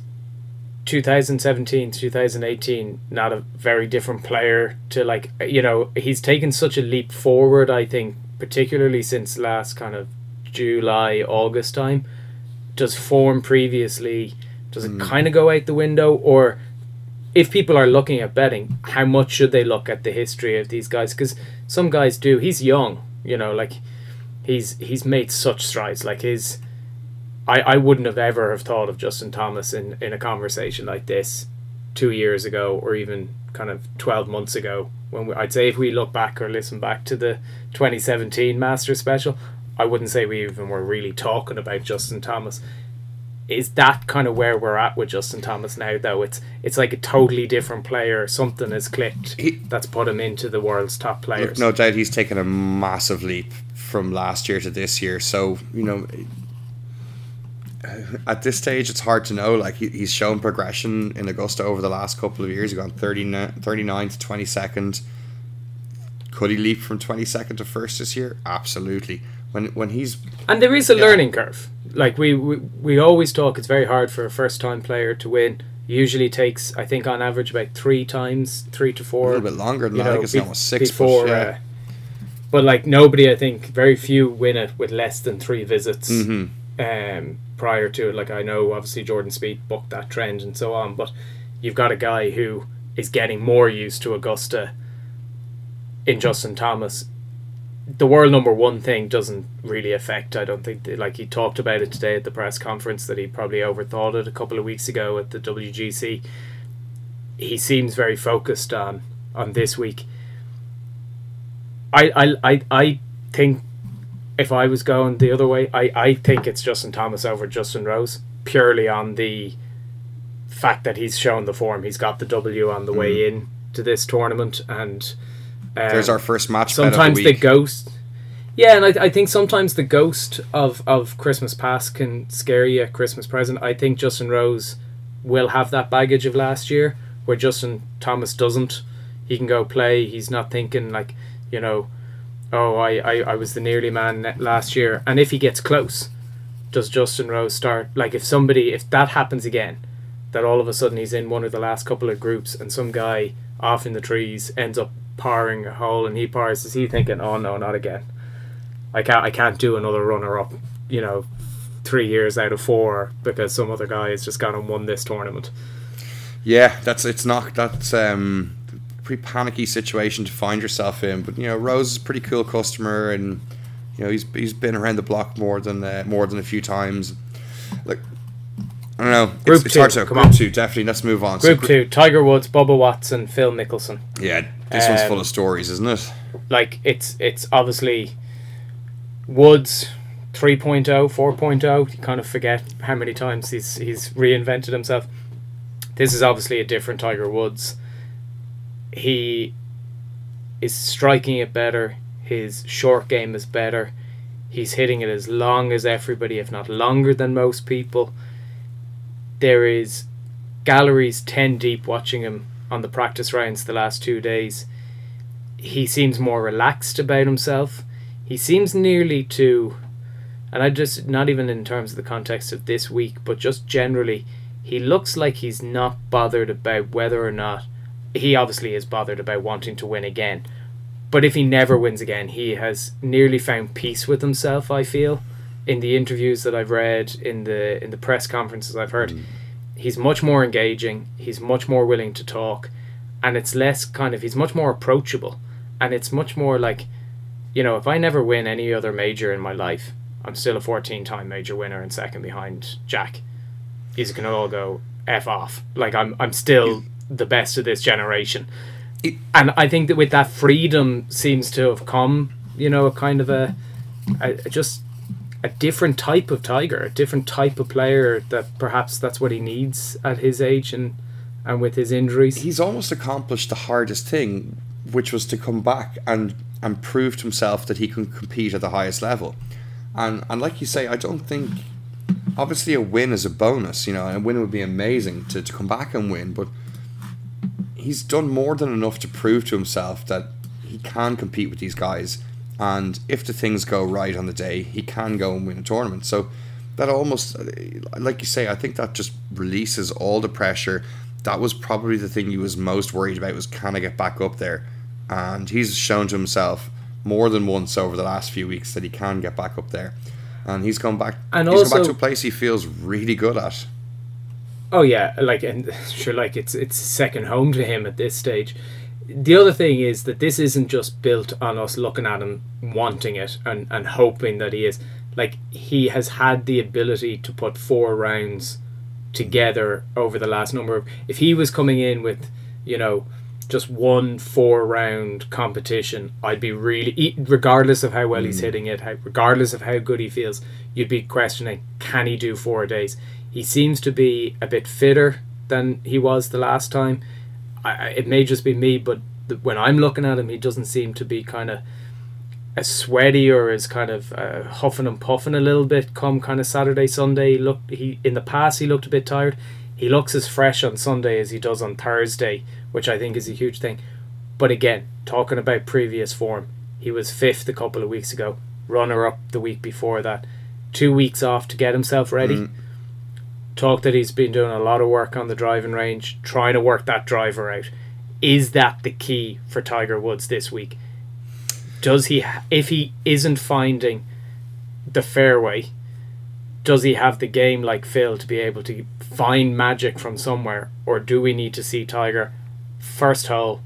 2017 2018 not a very different player to like you know he's taken such a leap forward I think particularly since last kind of July August time? Does form previously does it hmm. kind of go out the window? Or if people are looking at betting how much should they look at the history of these guys? Because some guys do. He's young you know like he's he's made such strides like his I, I wouldn't have ever have thought of Justin Thomas in, in a conversation like this two years ago or even kind of 12 months ago when we, I'd say if we look back or listen back to the 2017 Masters special I wouldn't say we even were really talking about Justin Thomas is that kind of where we're at with Justin Thomas now though it's it's like a totally different player something has clicked He- that's put him into the world's top players no doubt he's taken a massive leap from last year to this year. So you know, *sighs* at this stage, it's hard to know. Like he, he's shown progression in Augusta over the last couple of years. He's gone 39, 39 to twenty second. Could he leap from twenty second to first this year? Absolutely. When when he's And there is a Yeah. learning curve. Like we, we we always talk, it's very hard for a first time player to win. Usually takes, I think, on average, about three times, three to four. a little bit longer than you I know, think it's be- almost six. before. but, yeah. uh, but like nobody, I think, very few win it with less than three visits Mhm. um, prior to it. Like I know, obviously, Jordan Spieth booked that trend and so on, but you've got a guy who is getting more used to Augusta in Justin Thomas. The world number one thing doesn't really affect. I don't think like he talked about it today at the press conference that he probably overthought it a couple of weeks ago at the WGC. He seems very focused on on this week. I I I, I think if I was going the other way, I, I think it's Justin Thomas over Justin Rose purely on the fact that he's shown the form. He's got the W on the way mm. in to this tournament, and um, There's our first match. sometimes the, the ghost. Yeah, and I, I think sometimes the ghost of, of Christmas past can scare you at Christmas present. I think Justin Rose will have that baggage of last year, where Justin Thomas doesn't. He can go play. He's not thinking like, you know, oh, I, I, I was the nearly man last year. And if he gets close, does Justin Rose start like if somebody if that happens again, that all of a sudden he's in one of the last couple of groups and some guy off in the trees ends up parring a hole and he pars, is he thinking, oh no, not again? I can't I can't do another runner up, you know, three years out of four because some other guy has just gone and won this tournament. Yeah, that's it's not that's um pretty panicky situation to find yourself in. But you know, Rose is a pretty cool customer, and you know he's he's been around the block more than uh, more than a few times. Like I don't know, Group it's, it's two, hard to come group on. two definitely. Let's move on. Group gr- two, Tiger Woods, Bubba Watson, Phil Mickelson. yeah, this one's Um, full of stories, isn't it? like it's it's obviously Woods 3.0, 4.0. You kind of forget how many times he's he's reinvented himself. This is obviously a different Tiger Woods. He is striking it better. His short game is better. He's hitting it as long as everybody, if not longer than most people. There is galleries 10 deep watching him on the practice rounds the last two days he seems more relaxed about himself. He seems nearly to, and I just not even in terms of the context of this week, but just generally, he looks like he's not bothered about whether or not he obviously is bothered about wanting to win again. But if he never wins again, he has nearly found peace with himself. I feel in the interviews that I've read, in the in the press conferences I've heard, mm. he's much more engaging. He's much more willing to talk, and it's less kind of he's much more approachable and it's much more like you know if i never win any other major in my life i'm still a 14 time major winner and second behind jack he's gonna all go f off. Like i'm i'm still the best of this generation. And i think that with that freedom seems to have come you know a kind of a, a a just a different type of Tiger, a different type of player that perhaps that's what he needs at his age and and with his injuries. He's almost accomplished the hardest thing, which was to come back and and prove to himself that he can compete at the highest level. And and like you say, I don't think obviously a win is a bonus, you know, a win would be amazing to, to come back and win, but he's done more than enough to prove to himself that he can compete with these guys and if the things go right on the day, he can go and win a tournament. So that almost, like you say, I think that just releases all the pressure. That was probably the thing he was most worried about was can I get back up there, and he's shown to himself more than once over the last few weeks that he can get back up there, and he's gone back. And he's also, gone back to a place he feels really good at. Oh yeah, like and *laughs* sure, like it's it's second home to him at this stage the other thing is that this isn't just built on us looking at him wanting it and, and hoping that he is. Like he has had the ability to put four rounds together over the last number of if he was coming in with you know just one four round competition i'd be really regardless of how well mm. he's hitting it how, regardless of how good he feels you'd be questioning can he do four days? He seems to be a bit fitter than he was the last time I, it may just be me, but when I'm looking at him, he doesn't seem to be kind of as sweaty or as kind of uh, huffing and puffing a little bit. Come kind of Saturday, Sunday, he looked he in the past he looked a bit tired. He looks as fresh on Sunday as he does on Thursday, which I think is a huge thing. But again, talking about previous form, he was fifth a couple of weeks ago, runner up the week before that, two weeks off to get himself ready. Mm talk that he's been doing a lot of work on the driving range, trying to work that driver out. Is that the key for Tiger Woods this week? Does he, if he isn't finding the fairway, does he have the game like Phil to be able to find magic from somewhere, or do we need to see Tiger first hole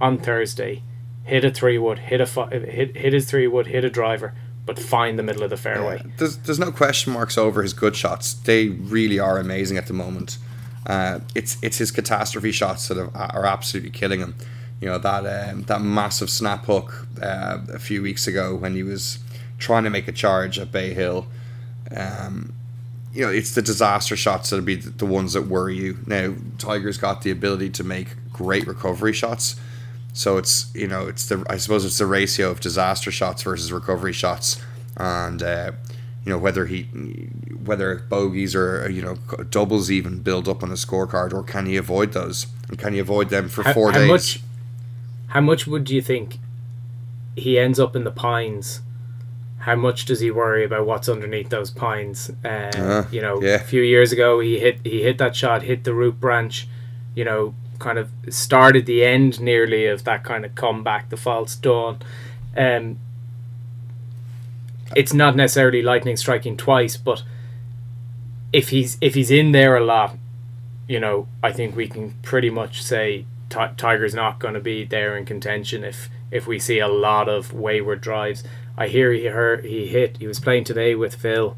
on Thursday, hit a three wood, hit a hit hit his three wood, hit a driver, but find the middle of the fairway. Yeah, there's there's no question marks over his good shots. They really are amazing at the moment. Uh, it's it's his catastrophe shots that are, are absolutely killing him. You know that um, that massive snap hook uh, a few weeks ago when he was trying to make a charge at Bay Hill. Um, you know, it's the disaster shots that'll be the ones that worry you. Now, Tiger's got the ability to make great recovery shots, so it's you know it's the I suppose it's the ratio of disaster shots versus recovery shots, and uh, you know whether he whether bogeys or you know doubles even build up on a scorecard or can he avoid those and can he avoid them for how, four how days? Much, how much would you think he ends up in the pines? How much does he worry about what's underneath those pines? Uh, uh, you know, yeah. a few years ago he hit he hit that shot, hit the root branch. You know, kind of started the end nearly of that kind of comeback, the false dawn. Um, it's not necessarily lightning striking twice, but if he's if he's in there a lot, you know, I think we can pretty much say T- Tiger's not going to be there in contention if if we see a lot of wayward drives. I hear he heard he hit. He was playing today with Phil.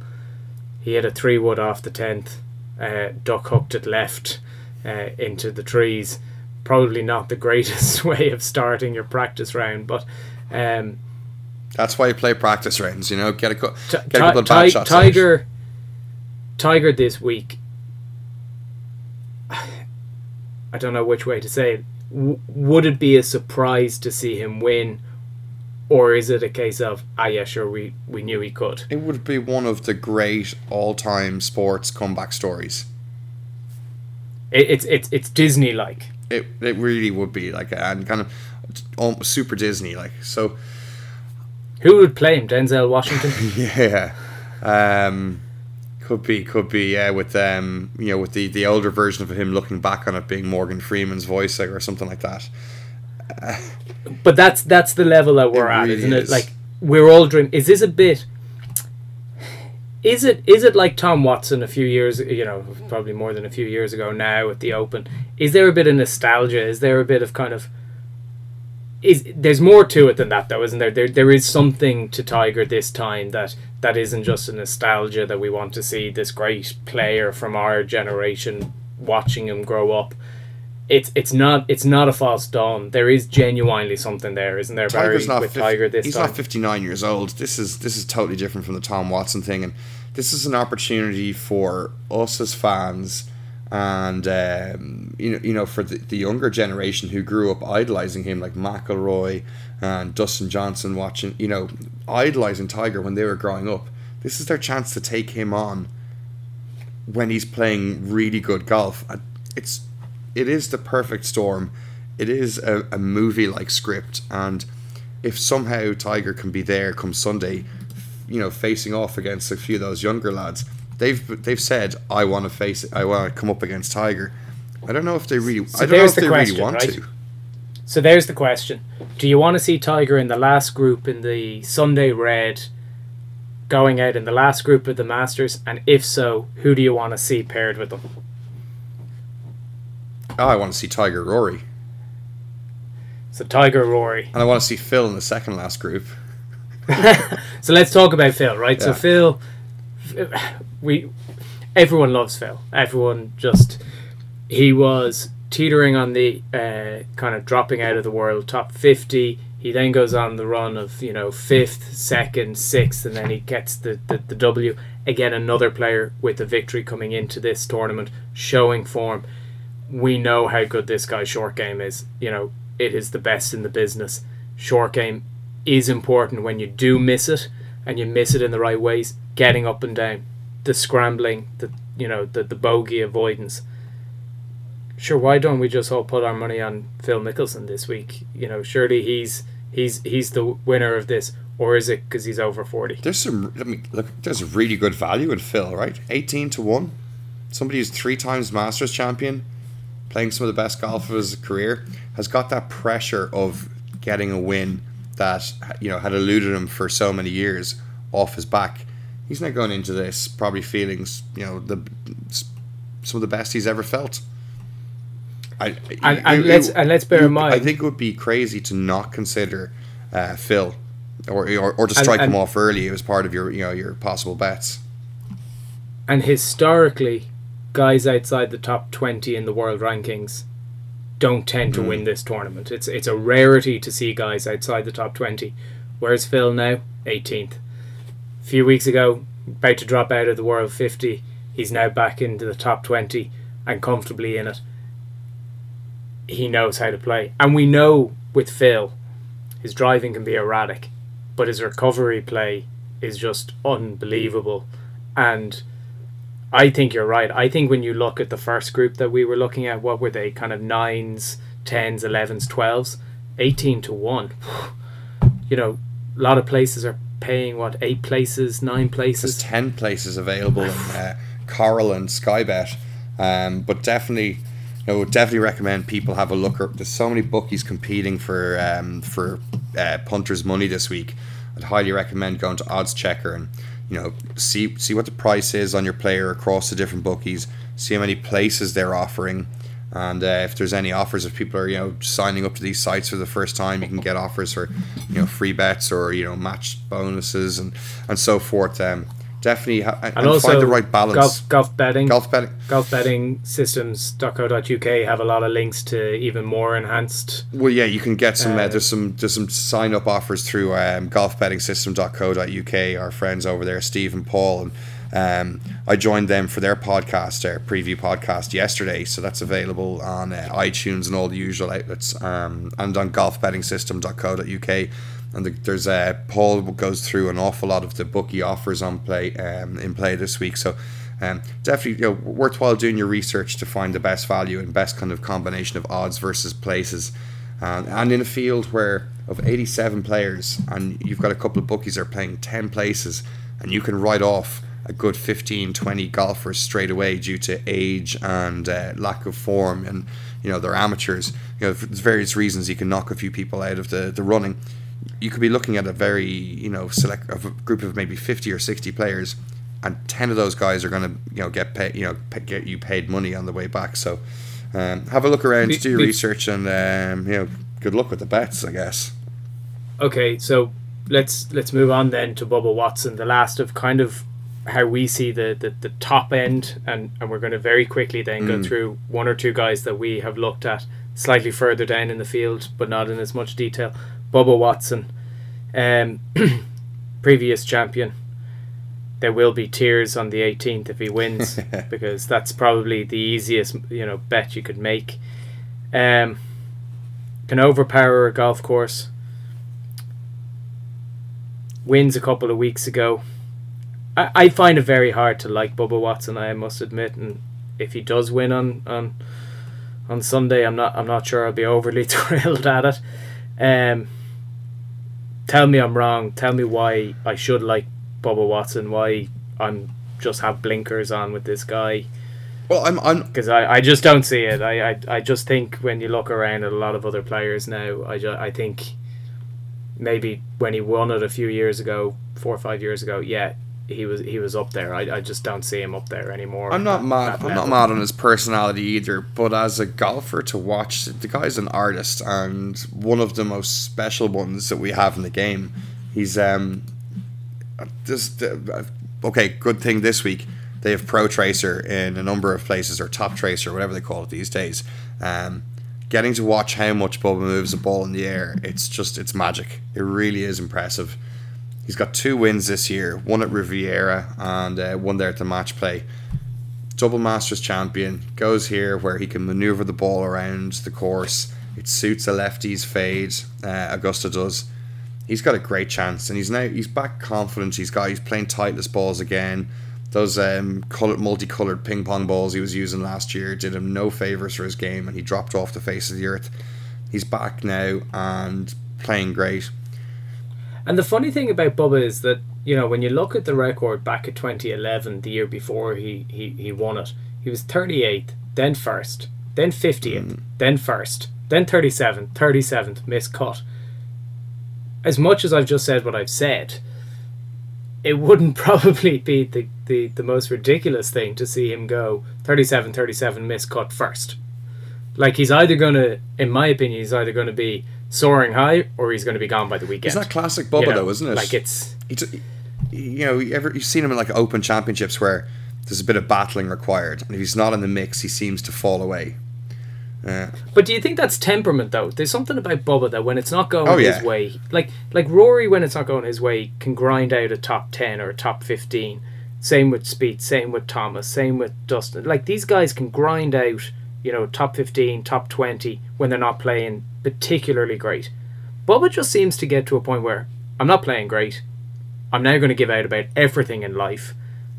He hit a three wood off the tenth, uh, duck hooked it left uh, into the trees. Probably not the *laughs* greatest way of starting your practice round, but um, that's why you play practice rounds. You know, get a, co- t- get a couple of bad shots. Tiger, out. Tiger this week. *sighs* I don't know which way to say it. W- would it be a surprise to see him win, or is it a case of ah yeah sure we we knew he could? It would be one of the great all time sports comeback stories. It, it's it's it's Disney like. It it really would be like and kind of almost super Disney like so. Who would play him? Denzel Washington. *laughs* yeah, um, could be could be yeah with um you know with the the older version of him looking back on it being Morgan Freeman's voice or something like that. Uh, but that's that's the level that we're at, really isn't is. it? Like we're all dreaming. Is this a bit? Is it is it like Tom Watson a few years you know probably more than a few years ago now at the Open? Is there a bit of nostalgia? Is there a bit of kind of is there's more to it than that though, isn't there? There there is something to Tiger this time that that isn't just a nostalgia that we want to see this great player from our generation watching him grow up. It's it's not it's not a false dawn. There is genuinely something there, isn't there, Barry, Tiger's not with 50 Tiger this he's time? not 59 years old. This is this is totally different from the Tom Watson thing, and this is an opportunity for us as fans, and um, you know you know for the, the younger generation who grew up idolizing him, like McIlroy and Dustin Johnson, watching you know idolizing Tiger when they were growing up. This is their chance to take him on when he's playing really good golf. It's it is the perfect storm. It is a, a movie like script, and if somehow Tiger can be there come Sunday, you know, facing off against a few of those younger lads, they've they've said I want to face I want to come up against Tiger. I don't know if they really So I don't know if the they question, really want right? to. So there's the question: Do you want to see Tiger in the last group in the Sunday Red, going out in the last group of the Masters? And if so, who do you want to see paired with them? Oh, I want to see Tiger Rory, So Tiger, Rory. and I want to see Phil in the second last group. *laughs* So let's talk about Phil, right? So Phil, we, everyone loves Phil. Everyone just he was teetering on the uh, kind of dropping out of the world top fifty. He then goes on the run of you know fifth, second, sixth, and then he gets the, the, the W. Again, another player with a victory coming into this tournament, showing form. We know how good this guy's short game is. You know, it is the best in the business. Short game is important when you do miss it and you miss it in the right ways getting up and down the scrambling the you know the, the bogey avoidance sure why don't we just all put our money on phil mickelson this week you know surely he's he's he's the winner of this or is it because he's over 40 There's some. Let me look. There's really good value in Phil, right? Eighteen to one. Somebody who's three times Masters champion, playing some of the best golf of his career, has got that pressure of getting a win that you know had eluded him for so many years off his back. He's now going into this probably feeling, you know, the some of the best he's ever felt. I, and, and let's and let's bear you- in mind I think it would be crazy to not consider uh, Phil, or, or or to And- strike him off early as part of your you know your possible bets. and historically guys outside the top 20 in the world rankings don't tend to Mm. win this tournament. It's it's a rarity to see guys outside the top 20 where's phil now? 18th a few weeks ago about to drop out of the world 50 he's now back into the top 20 and comfortably in it. He knows how to play. And we know with phil his driving can be erratic but his recovery play is just unbelievable. And I think you're right. I think when you look at the first group that we were looking at, what were they? Kind of nines, tens, elevens, twelves, eighteen to one. *sighs* You know, a lot of places are paying what eight places, nine places? There's places. ten places available in uh, Coral and Skybet, um, but definitely, I would definitely recommend people have a look. There's so many bookies competing for um, for uh, punters' money this week. I'd highly recommend going to Odds Checker and you know see see what the price is on your player across the different bookies. See how many places they're offering. And uh, if there's any offers, if people are you know signing up to these sites for the first time, you can get offers for you know free bets or you know match bonuses and and so forth. Um, definitely ha- and, and also find the right balance. Golf, golf betting. Golf betting. Golf betting systems.co.uk have a lot of links to even more enhanced. Well, yeah, you can get some. Uh, Uh, there's some. There's some sign up offers through um, golfbettingsystem.co.uk. Our friends over there, Steve and Paul, and um, I joined them for their podcast, their preview podcast yesterday. So that's available on uh, iTunes and all the usual outlets, um, and on golfbettingsystem.co.uk. And the, there's uh, Paul goes through an awful lot of the bookie offers on play um, in play this week. So. Um, definitely, you know, worthwhile doing your research to find the best value and best kind of combination of odds versus places. And in a field where of 87 players, and you've got a couple of bookies are playing 10 places, and you can write off a good 15, 20 golfers straight away due to age and uh, lack of form, and you know they're amateurs. You know, for various reasons, you can knock a few people out of the, the running. You could be looking at a very you know select a group of maybe 50 or 60 players, and 10 of those guys are going to you know get paid you know pay, get you paid money on the way back. So. Um, have a look around, Be- do your be- research, and um, you know, good luck with the bets, I guess. Okay, so let's let's move on then to Bubba Watson, the last of kind of how we see the, the, the top end, and, and we're going to very quickly then go Mm. through one or two guys that we have looked at slightly further down in the field, but not in as much detail. Bubba Watson, um, *clears throat* previous champion. There will be tears on the 18th if he wins *laughs* because that's probably the easiest you know bet you could make. Um, can overpower a golf course. Wins a couple of weeks ago. I, I find it very hard to like Bubba Watson. I must admit, and if he does win on on on Sunday, I'm not I'm not sure I'll be overly *laughs* thrilled at it. Um, tell me I'm wrong. Tell me why I should like Bubba Watson. Why I'm just have blinkers on with this guy Well, I'm, I'm because I, I just don't see it. I, I I just think when you look around at a lot of other players now, I, ju- I think maybe when he won it a few years ago, four or five years ago, yeah, he was he was up there. I, I just don't see him up there anymore. I'm not mad. I'm not mad on his personality either. But as a golfer to watch, the guy's an artist and one of the most special ones that we have in the game. He's um, just uh, okay. Good thing this week they have Pro Tracer in a number of places or Top Tracer, whatever they call it these days. Um, getting to watch how much Bubba moves a ball in the air, it's just it's magic. It really is impressive. He's got two wins this year, one at Riviera and uh, one there at the match play. Double Masters champion goes here where he can maneuver the ball around the course. It suits a lefty's fade. Uh, Augusta does. He's got a great chance, and he's now he's back confident. He's got he's playing Titleist balls again. Those um, colored, multicolored ping pong balls he was using last year did him no favors for his game, and he dropped off the face of the earth. He's back now and playing great. And the funny thing about Bubba is that you know when you look at the record back at 2011, the year before he he, he won it, he was 38th, then first, then 50th, hmm. then first, then 37th, 37th, miscut. As much as I've just said what I've said, it wouldn't *laughs* probably be the, the, the most ridiculous thing to see him go 37 37 miscut first. Like he's either going to, in my opinion, he's either going to be soaring high or he's going to be gone by the weekend. it's not that classic Bubba You know, though, isn't it? Like it's t- you know, you ever you've seen him in like open championships where there's a bit of battling required, and if he's not in the mix, he seems to fall away. Uh, But do you think that's temperament though? There's something about Bubba that when it's not going Oh, his way, like like Rory when it's not going his way can grind out a top ten or a top fifteen. Same with Spieth, same with Thomas, same with Dustin. Like these guys can grind out, you know, top fifteen, top twenty when they're not playing particularly great. Bubba just seems to get to a point where I'm not playing great. I'm now going to give out about everything in life,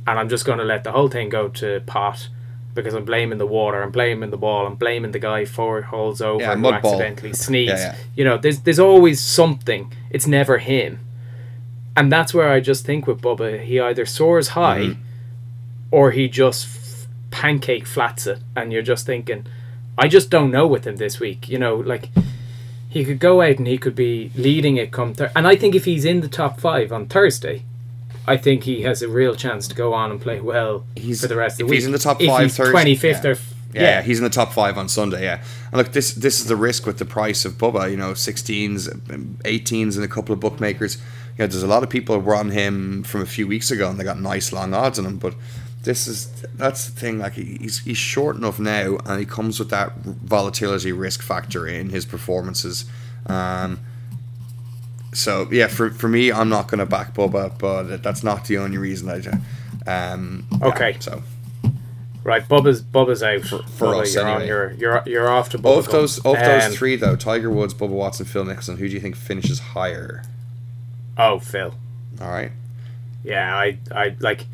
and I'm just going to let the whole thing go to pot because I'm blaming the water, I'm blaming the ball, I'm blaming the guy four holes over Yeah, who mud ball. accidentally sneezed. Yeah, yeah. You know, there's there's always something. It's never him, and that's where I just think with Bubba, he either soars high, Mm-hmm. or he just pancake flats it, and you're just thinking, I just don't know with him this week. You know, like he could go out and he could be leading it come thir- and I think if he's in the top five on Thursday, I think he has a real chance to go on and play well He's- for the rest of the if week. he's in the top if five Thursday- twenty fifth yeah. or yeah, yeah, he's in the top five on Sunday. Yeah, and look, this this is the risk with the price of Bubba. You know, 16s, 18s, and a couple of bookmakers. You know, there's a lot of people who were on him from a few weeks ago, and they got nice long odds on him. But this is that's the thing. Like he's he's short enough now, and he comes with that volatility risk factor in his performances. Um, so yeah, for for me, I'm not going to back Bubba, but that's not the only reason I. Um, yeah, Okay. so right. Bubba's Bubba's out for Bubba, us you're on. anyway. You're you're you're off to Bubba. Of those, of Um, those three though, Tiger Woods, Bubba Watson, Phil Mickelson, who do you think finishes higher? Oh, Phil. All right. Yeah, I I like.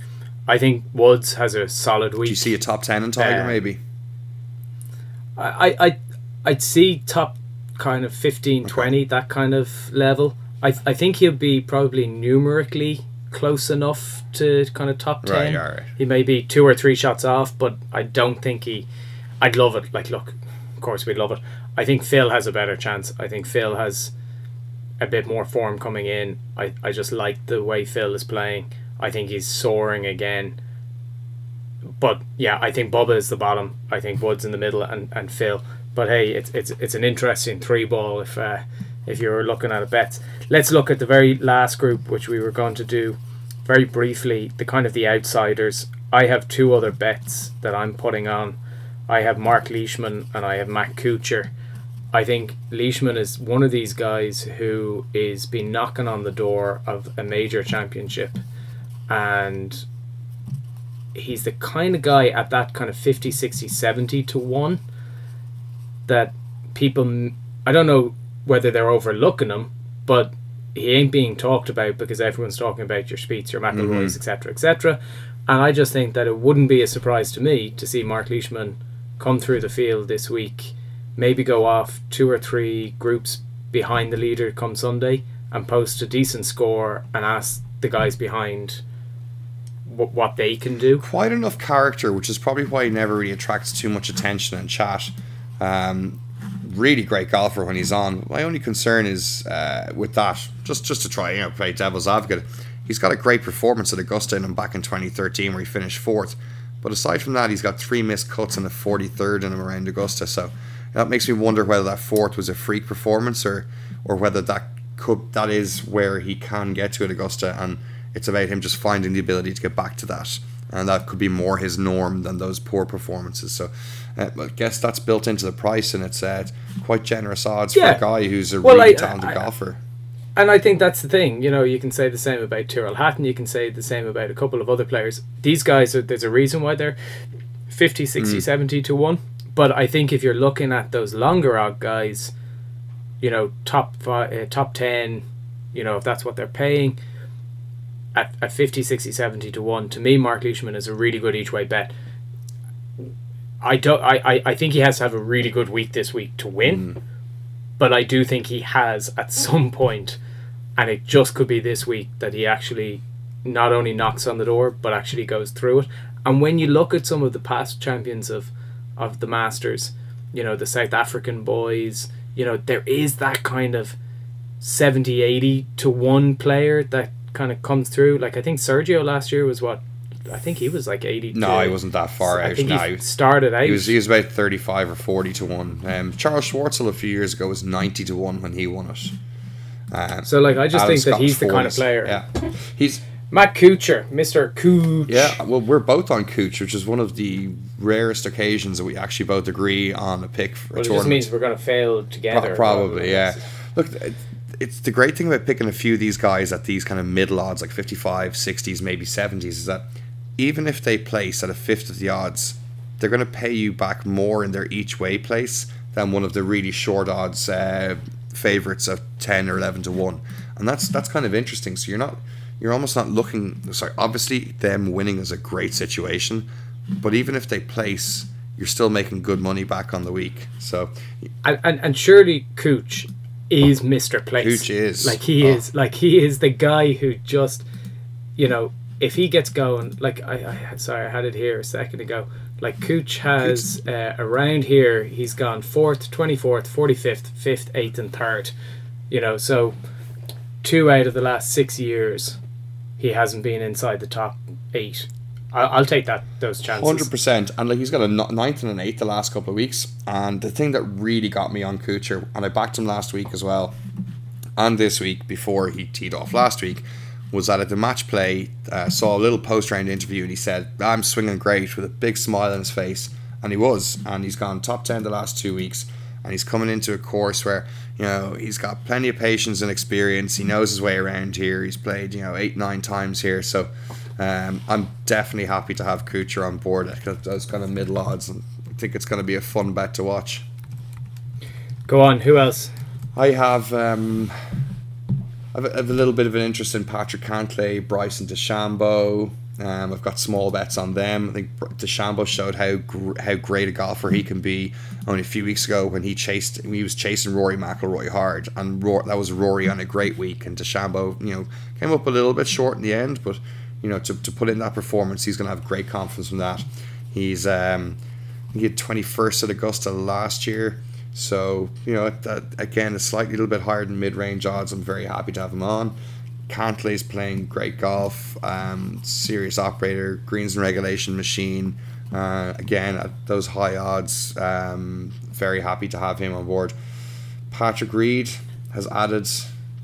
I think Woods has a solid week. Do you see a top ten in Tiger? Um, maybe. I, I, I'd see top kind of 15, 20, that kind of level. I, I think he'll be probably numerically close enough to kind of top 10. Right. Right. He may be two or three shots off, but I don't think he. I'd love it. Like, look, of course we'd love it. I think Phil has a better chance. I think Phil has a bit more form coming in. I, I just like the way Phil is playing. I think he's soaring again. But yeah, I think Bubba is the bottom. I think Woods in the middle and, and Phil. But hey, it's it's it's an interesting three ball if uh, if you're looking at a bet. Let's look at the very last group which we were going to do very briefly, the kind of the outsiders. I have two other bets that I'm putting on. I have Mark Leishman and I have Matt Kuchar. I think Leishman is one of these guys who is been knocking on the door of a major championship, and he's the kind of guy at that kind of 50, 60, 70 to 1 that people, I don't know whether they're overlooking him, but he ain't being talked about because everyone's talking about your Spieths, your McIlroys, etc., etc. And I just think that it wouldn't be a surprise to me to see Mark Leishman come through the field this week, maybe go off two or three groups behind the leader come Sunday and post a decent score and ask the guys behind what, what they can do. Quite enough character, which is probably why he never really attracts too much attention and chat. Um, really great golfer when he's on. My only concern is uh, with that, just just to try you know play devil's advocate. He's got a great performance at Augusta and back in 2013 where he finished fourth. But aside from that, he's got three missed cuts and a 43rd in him around Augusta. So that makes me wonder whether that fourth was a freak performance or or whether that could that is where he can get to at Augusta and it's about him just finding the ability to get back to that. And that could be more his norm than those poor performances. So uh, I guess that's built into the price, and it's uh, quite generous odds Yeah. for a guy who's a Well, really I- talented I- golfer. And I think that's the thing. You know, you can say the same about Tyrrell Hatton. You can say the same about a couple of other players. These guys, are, there's a reason why they're 50, 60, 70 to 1. But I think if you're looking at those longer odd guys, you know, top five, uh, top 10, you know, if that's what they're paying, at, at 50, 60, 70 to 1, to me, Mark Leishman is a really good each way bet. I don't. I, I, I think he has to have a really good week this week to win, mm. but I do think he has at some point, and it just could be this week that he actually not only knocks on the door but actually goes through it. And when you look at some of the past champions of of the Masters, you know the South African boys, you know there is that kind of 70 80 to 1 player that kind of comes through like i think sergio last year was what i think he was like 80 No, he wasn't that far i out. think No, started out he was he was about thirty five or forty to one. Um, Charles Schwartzel a few years ago was ninety to one when he won it. Um, so like i just Alan think that he's the kind of player Yeah, he's matt kuchar mr Kuch. yeah. Well, we're both on Cooch, which is one of the rarest occasions that we actually both agree on a pick for well, a it just tournament. means we're going to fail Pro- together Probably, yeah. Look, it- it's the great thing about picking a few of these guys at these kind of middle odds, like 55, 60s, maybe 70s, is that even if they place at a fifth of the odds, they're going to pay you back more in their each way place than one of the really short odds uh, favorites of 10 or 11 to 1. And that's that's kind of interesting. So you're not you're almost not looking sorry, obviously them winning is a great situation, but even if they place, you're still making good money back on the week. So and, and, and surely Cooch is Mr. Place. Cooch is. like he Oh. is like he is the guy who just you know if he gets going like I, I sorry I had it here a second ago like Cooch has uh, around here he's gone fourth, twenty fourth, forty fifth, fifth, eighth, and third. You know so two out of the last six years he hasn't been inside the top eight. I'll take that those chances. Hundred percent, and like he's got a ninth and an eighth the last couple of weeks. And the thing that really got me on Kuchar, and I backed him last week as well, and this week before he teed off last week, was that at the match play, uh, saw a little post round interview, and he said, "I'm swinging great" with a big smile on his face, and he was, and he's gone top ten the last two weeks, and he's coming into a course where you know he's got plenty of patience and experience. He knows his way around here. He's played you know eight nine times here, so. Um, I'm definitely happy to have Kuchar on board at those kind of middle odds, and I think it's going to be a fun bet to watch. Go on, who else? I have um, I have a, I have a little bit of an interest in Patrick Cantlay, Bryson DeChambeau. Um, I've got small bets on them. I think DeChambeau showed how gr- how great a golfer he can be only a few weeks ago when he chased he was chasing Rory McIlroy hard, and Ro- that was Rory on a great week, and DeChambeau you know came up a little bit short in the end, but you know to, to put in that performance, he's going to have great confidence from that. He's um, he had twenty first at Augusta last year. So, you know, that, again, a slightly little bit higher than mid range odds. I'm very happy to have him on. Cantlay's playing great golf, um, serious operator, greens and regulation machine. Uh, again, at those high odds, um, very happy to have him on board. Patrick Reed has added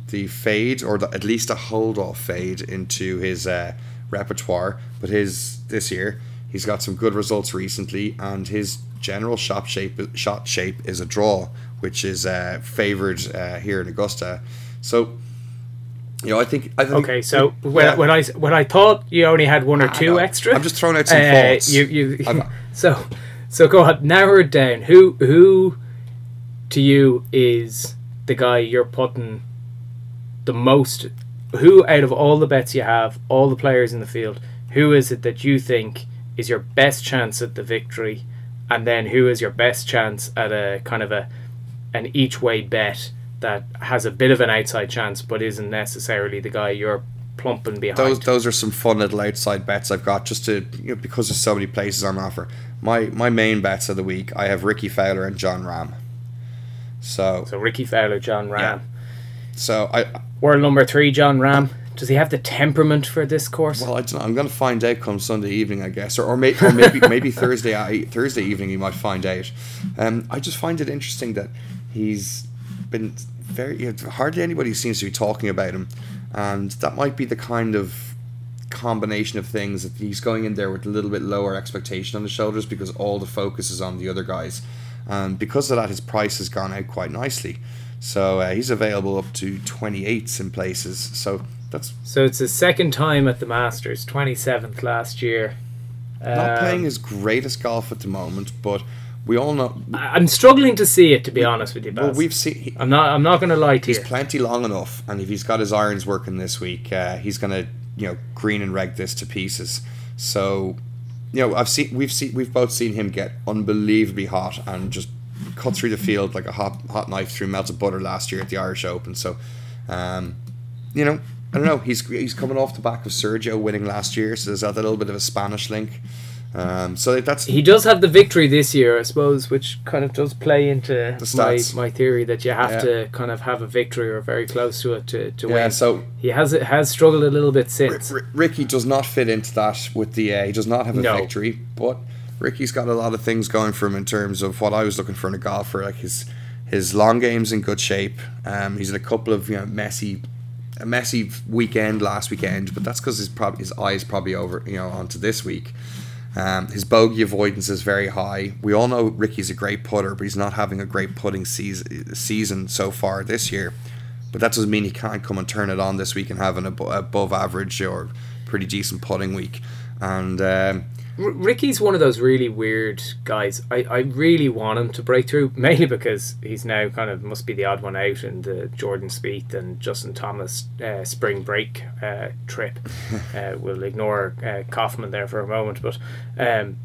the fade or the, at least a hold off fade into his uh, repertoire. But his this year, he's got some good results recently, and his general shot shape shot shape is a draw, which is uh, favored uh, here in Augusta. So. You know, I think. I think Okay, so when, yeah. when I when I thought you only had one or two know. extra, I'm just throwing out some uh, thoughts. You you *laughs* so so go on narrow it down. Who who to you is the guy you're putting the most? Who out of all the bets you have, all the players in the field, who is it that you think is your best chance at the victory, and then who is your best chance at a kind of a an each way bet that has a bit of an outside chance but isn't necessarily the guy you're plumping behind. those those are some fun little outside bets I've got just to you know, because there's so many places on offer. My my main bets of the week I have Rickie Fowler and Jon Rahm. So so Rickie Fowler, Jon Rahm. so I World number three, Jon Rahm. Does he have the temperament for this course? well I don't know, I'm gonna find out come Sunday evening I guess or, or, may, or maybe *laughs* maybe Thursday Thursday evening you might find out. Um, I just find it interesting that he's been very you know, hardly anybody seems to be talking about him, and that might be the kind of combination of things that he's going in there with a little bit lower expectation on the shoulders because all the focus is on the other guys. And because of that, his price has gone out quite nicely. So uh, he's available up to 28s in places. So that's so it's his second time at the Masters, twenty seventh last year. not Um, playing his greatest golf at the moment, but we all know. I'm struggling to see it, to be honest with you, Baz. Well, we've seen. I'm not. I'm not going to lie to He's you. He's plenty long enough, and if he's got his irons working this week, uh, he's gonna you know green and reg this to pieces. So, you know, I've seen we've seen we've both seen him get unbelievably hot and just cut through the field like a hot hot knife through melted butter last year at the Irish Open. So, um, you know, I don't know. He's he's coming off the back of Sergio winning last year, so there's that little bit of a Spanish link. Um, so that's he does have the victory this year, I suppose, which kind of does play into my, my theory that you have Yeah. to kind of have a victory or very close to it to, to yeah. win. So he has has struggled a little bit since. R- Rickie does not fit into that with the. Uh, he does not have a No. victory, but Rickie's got a lot of things going for him in terms of what I was looking for in a golfer. Like his his long game's in good shape. Um, he's in a couple of you know messy, a messy weekend last weekend, but that's because his probably his eyes probably over you know onto this week. Um, his bogey avoidance is very high. We all know Rickie's a great putter, but he's not having a great putting season, season so far this year. But that doesn't mean he can't come and turn it on this week and have an abo- above average or pretty decent putting week. And um, R- Rickie's one of those really weird guys. I, I really want him to break through, *laughs* mainly because he's now kind of must be the odd one out in the Jordan Spieth and Justin Thomas uh, spring break uh, trip. *laughs* uh, we'll ignore uh, Kaufman there for a moment, but um,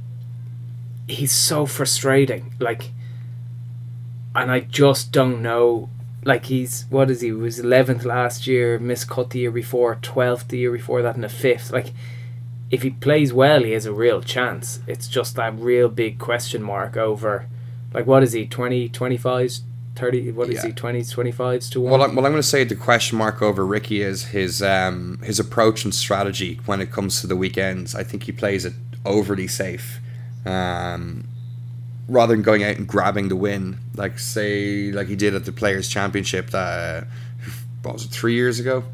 he's so frustrating. Like, and I just don't know. Like he's what is he? He was eleventh last year, miscut the year before, twelfth the year before that, and a fifth. Like if he plays well, he has a real chance. It's just that real big question mark over, like, what is he, 20, 25s, 30, what is Yeah. he, 20s, 25s to 1? Well, I'm, well, I'm going to say the question mark over Rickie is his um, his approach and strategy when it comes to the weekends. I think he plays it overly safe, um, rather than going out and grabbing the win, like say like he did at the Players Championship. That what was it three years ago,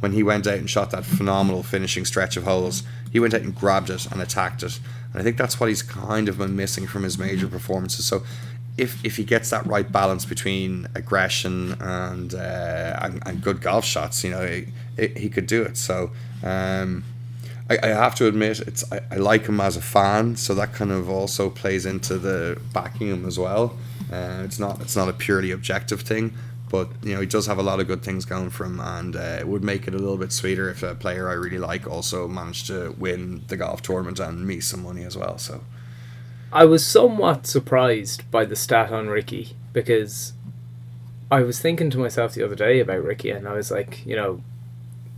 when he went out and shot that phenomenal finishing stretch of holes. He went out and grabbed it and attacked it, and I think that's what he's kind of been missing from his major performances. So if if he gets that right balance between aggression and uh, and, and good golf shots, you know, he, he could do it. So um, I, I have to admit, it's I, I like him as a fan, so that kind of also plays into the backing him as well. Uh, it's not it's not a purely objective thing, but you know he does have a lot of good things going for him, and uh, it would make it a little bit sweeter if a player I really like also managed to win the golf tournament and me some money as well. So. I was somewhat surprised by the stat on Rickie because I was thinking to myself the other day about Rickie and I was like, you know,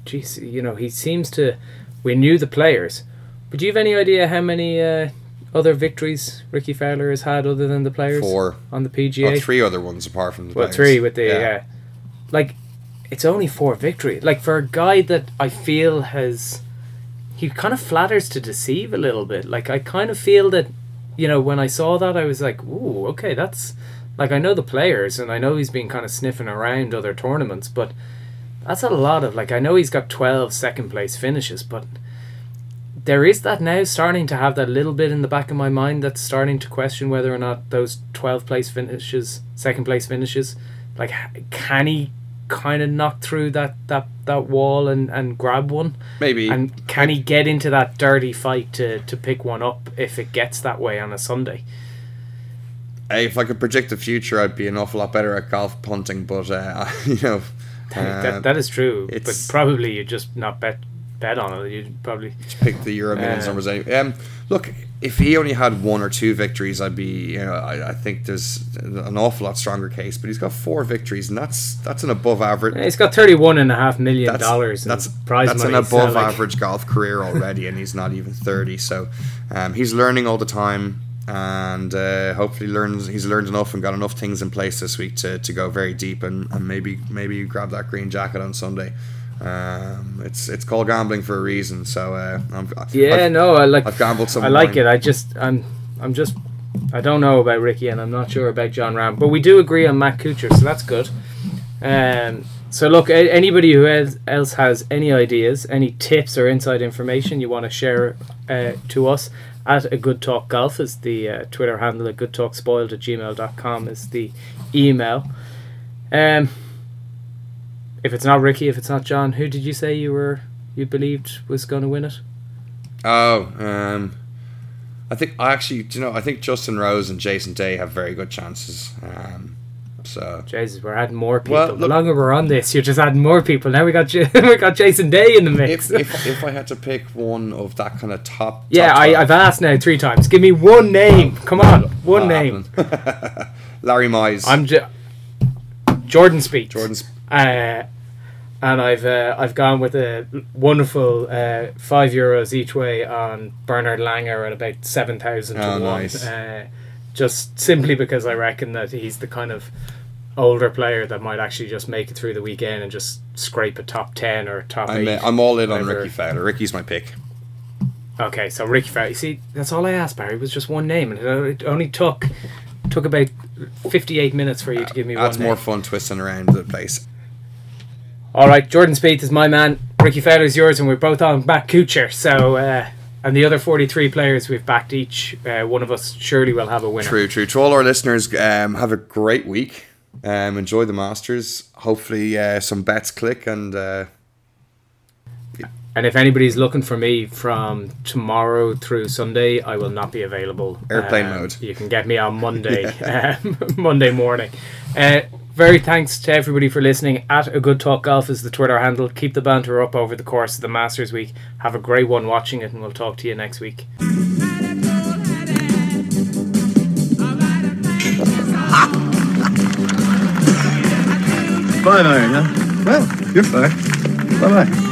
geez, you know, he seems to. We knew the players, but do you have any idea how many uh, other victories Rickie Fowler has had other than the players Four, on the PGA? oh, three other ones apart from the Well, players. three with the Yeah. yeah. like it's only four victory. Like for a guy that I feel has, he kind of flatters to deceive a little bit. Like I kind of feel that, you know, when I saw that, I was like, ooh, okay, that's like I know the players and I know he's been kind of sniffing around other tournaments, but That's a lot of like I know he's got 12 second place finishes, but there is that now starting to have that little bit in the back of my mind that's starting to question whether or not those 12th place finishes, second place finishes, like can he kind of knock through that that that wall and and grab one? Maybe. And can he get into that dirty fight to to pick one up if it gets that way on a Sunday? If I could predict the future, I'd be an awful lot better at golf punting. But uh, *laughs* you know, uh, that, that is true, but probably you're just not bet bet on it. You'd probably pick the Euro Millions Uh, numbers. Anyway. Um, look, if he only had one or two victories, I'd be. You know, I, I think there's an awful lot stronger case. But he's got four victories, and that's that's an above average. He's got thirty-one and a half million That's dollars in that's prize that's money. an above so, like, average golf career already, and he's not even thirty. So, um, he's learning all the time, and uh, hopefully learns. He's learned enough and got enough things in place this week to, to go very deep and, and maybe maybe grab that green jacket on Sunday. Um, it's it's called gambling for a reason. So uh, I'm, Yeah, I've, no, I like. I've gambled some. I like it. I just, I'm, I'm just, I don't know about Rickie, and I'm not sure about Jon Rahm, but we do agree on Matt Kuchar, so that's good. Um, so look, a- anybody who else, else has any ideas, any tips or inside information you want to share uh, to us at a good talk golf is the uh, Twitter handle. A good talk spoiled at gmail.com is the email. Um, if it's not Rickie, if it's not John, who did you say you were you believed was going to win it? Oh, um, I think I actually, do you know, I think Justin Rose and Jason Day have very good chances. Um, so Jesus, we're adding more people. Well, the longer we're on this, you're just adding more people. Now we got J- *laughs* we got Jason Day in the mix. if, if if I had to pick one of that kind of top, yeah, top I, I've asked now three times. Give me one name. Come on, one name. *laughs* Larry Mize, I'm j- Jordan Spieth. Jordan's Uh, and I've uh, I've gone with a wonderful uh, five euros each way on Bernard Langer at about seven thousand to Oh, one. nice. Uh, just simply because I reckon that he's the kind of older player that might actually just make it through the weekend and just scrape a top ten or top I'm, eight. uh, I'm all in on. Rickie Fowler. Rickie's my pick. Okay, so Rickie Fowler. You see, that's all I asked, Barry. Was just one name, and it only- took took about fifty-eight minutes for you to give me one. That's more fun twisting around the place. All right, Jordan Spieth is my man. Rickie Fowler's yours, and we're both on back Kuchar. So, uh, and the other forty-three players we've backed each. Uh, one of us surely will have a winner. True, true. To all our listeners, um, have a great week. Um, enjoy the Masters. Hopefully, uh, some bets click and. Uh, And if anybody's looking for me from tomorrow through Sunday, I will not be available. Airplane Um, mode. You can get me on Monday, *laughs* *laughs* um, Monday morning. Very thanks to everybody for listening. At a good talk golf is the Twitter handle. Keep the banter up over the course of the Masters week. Have a great one watching it, and we'll talk to you next week. Five iron, huh? Well, you're fine. Bye bye.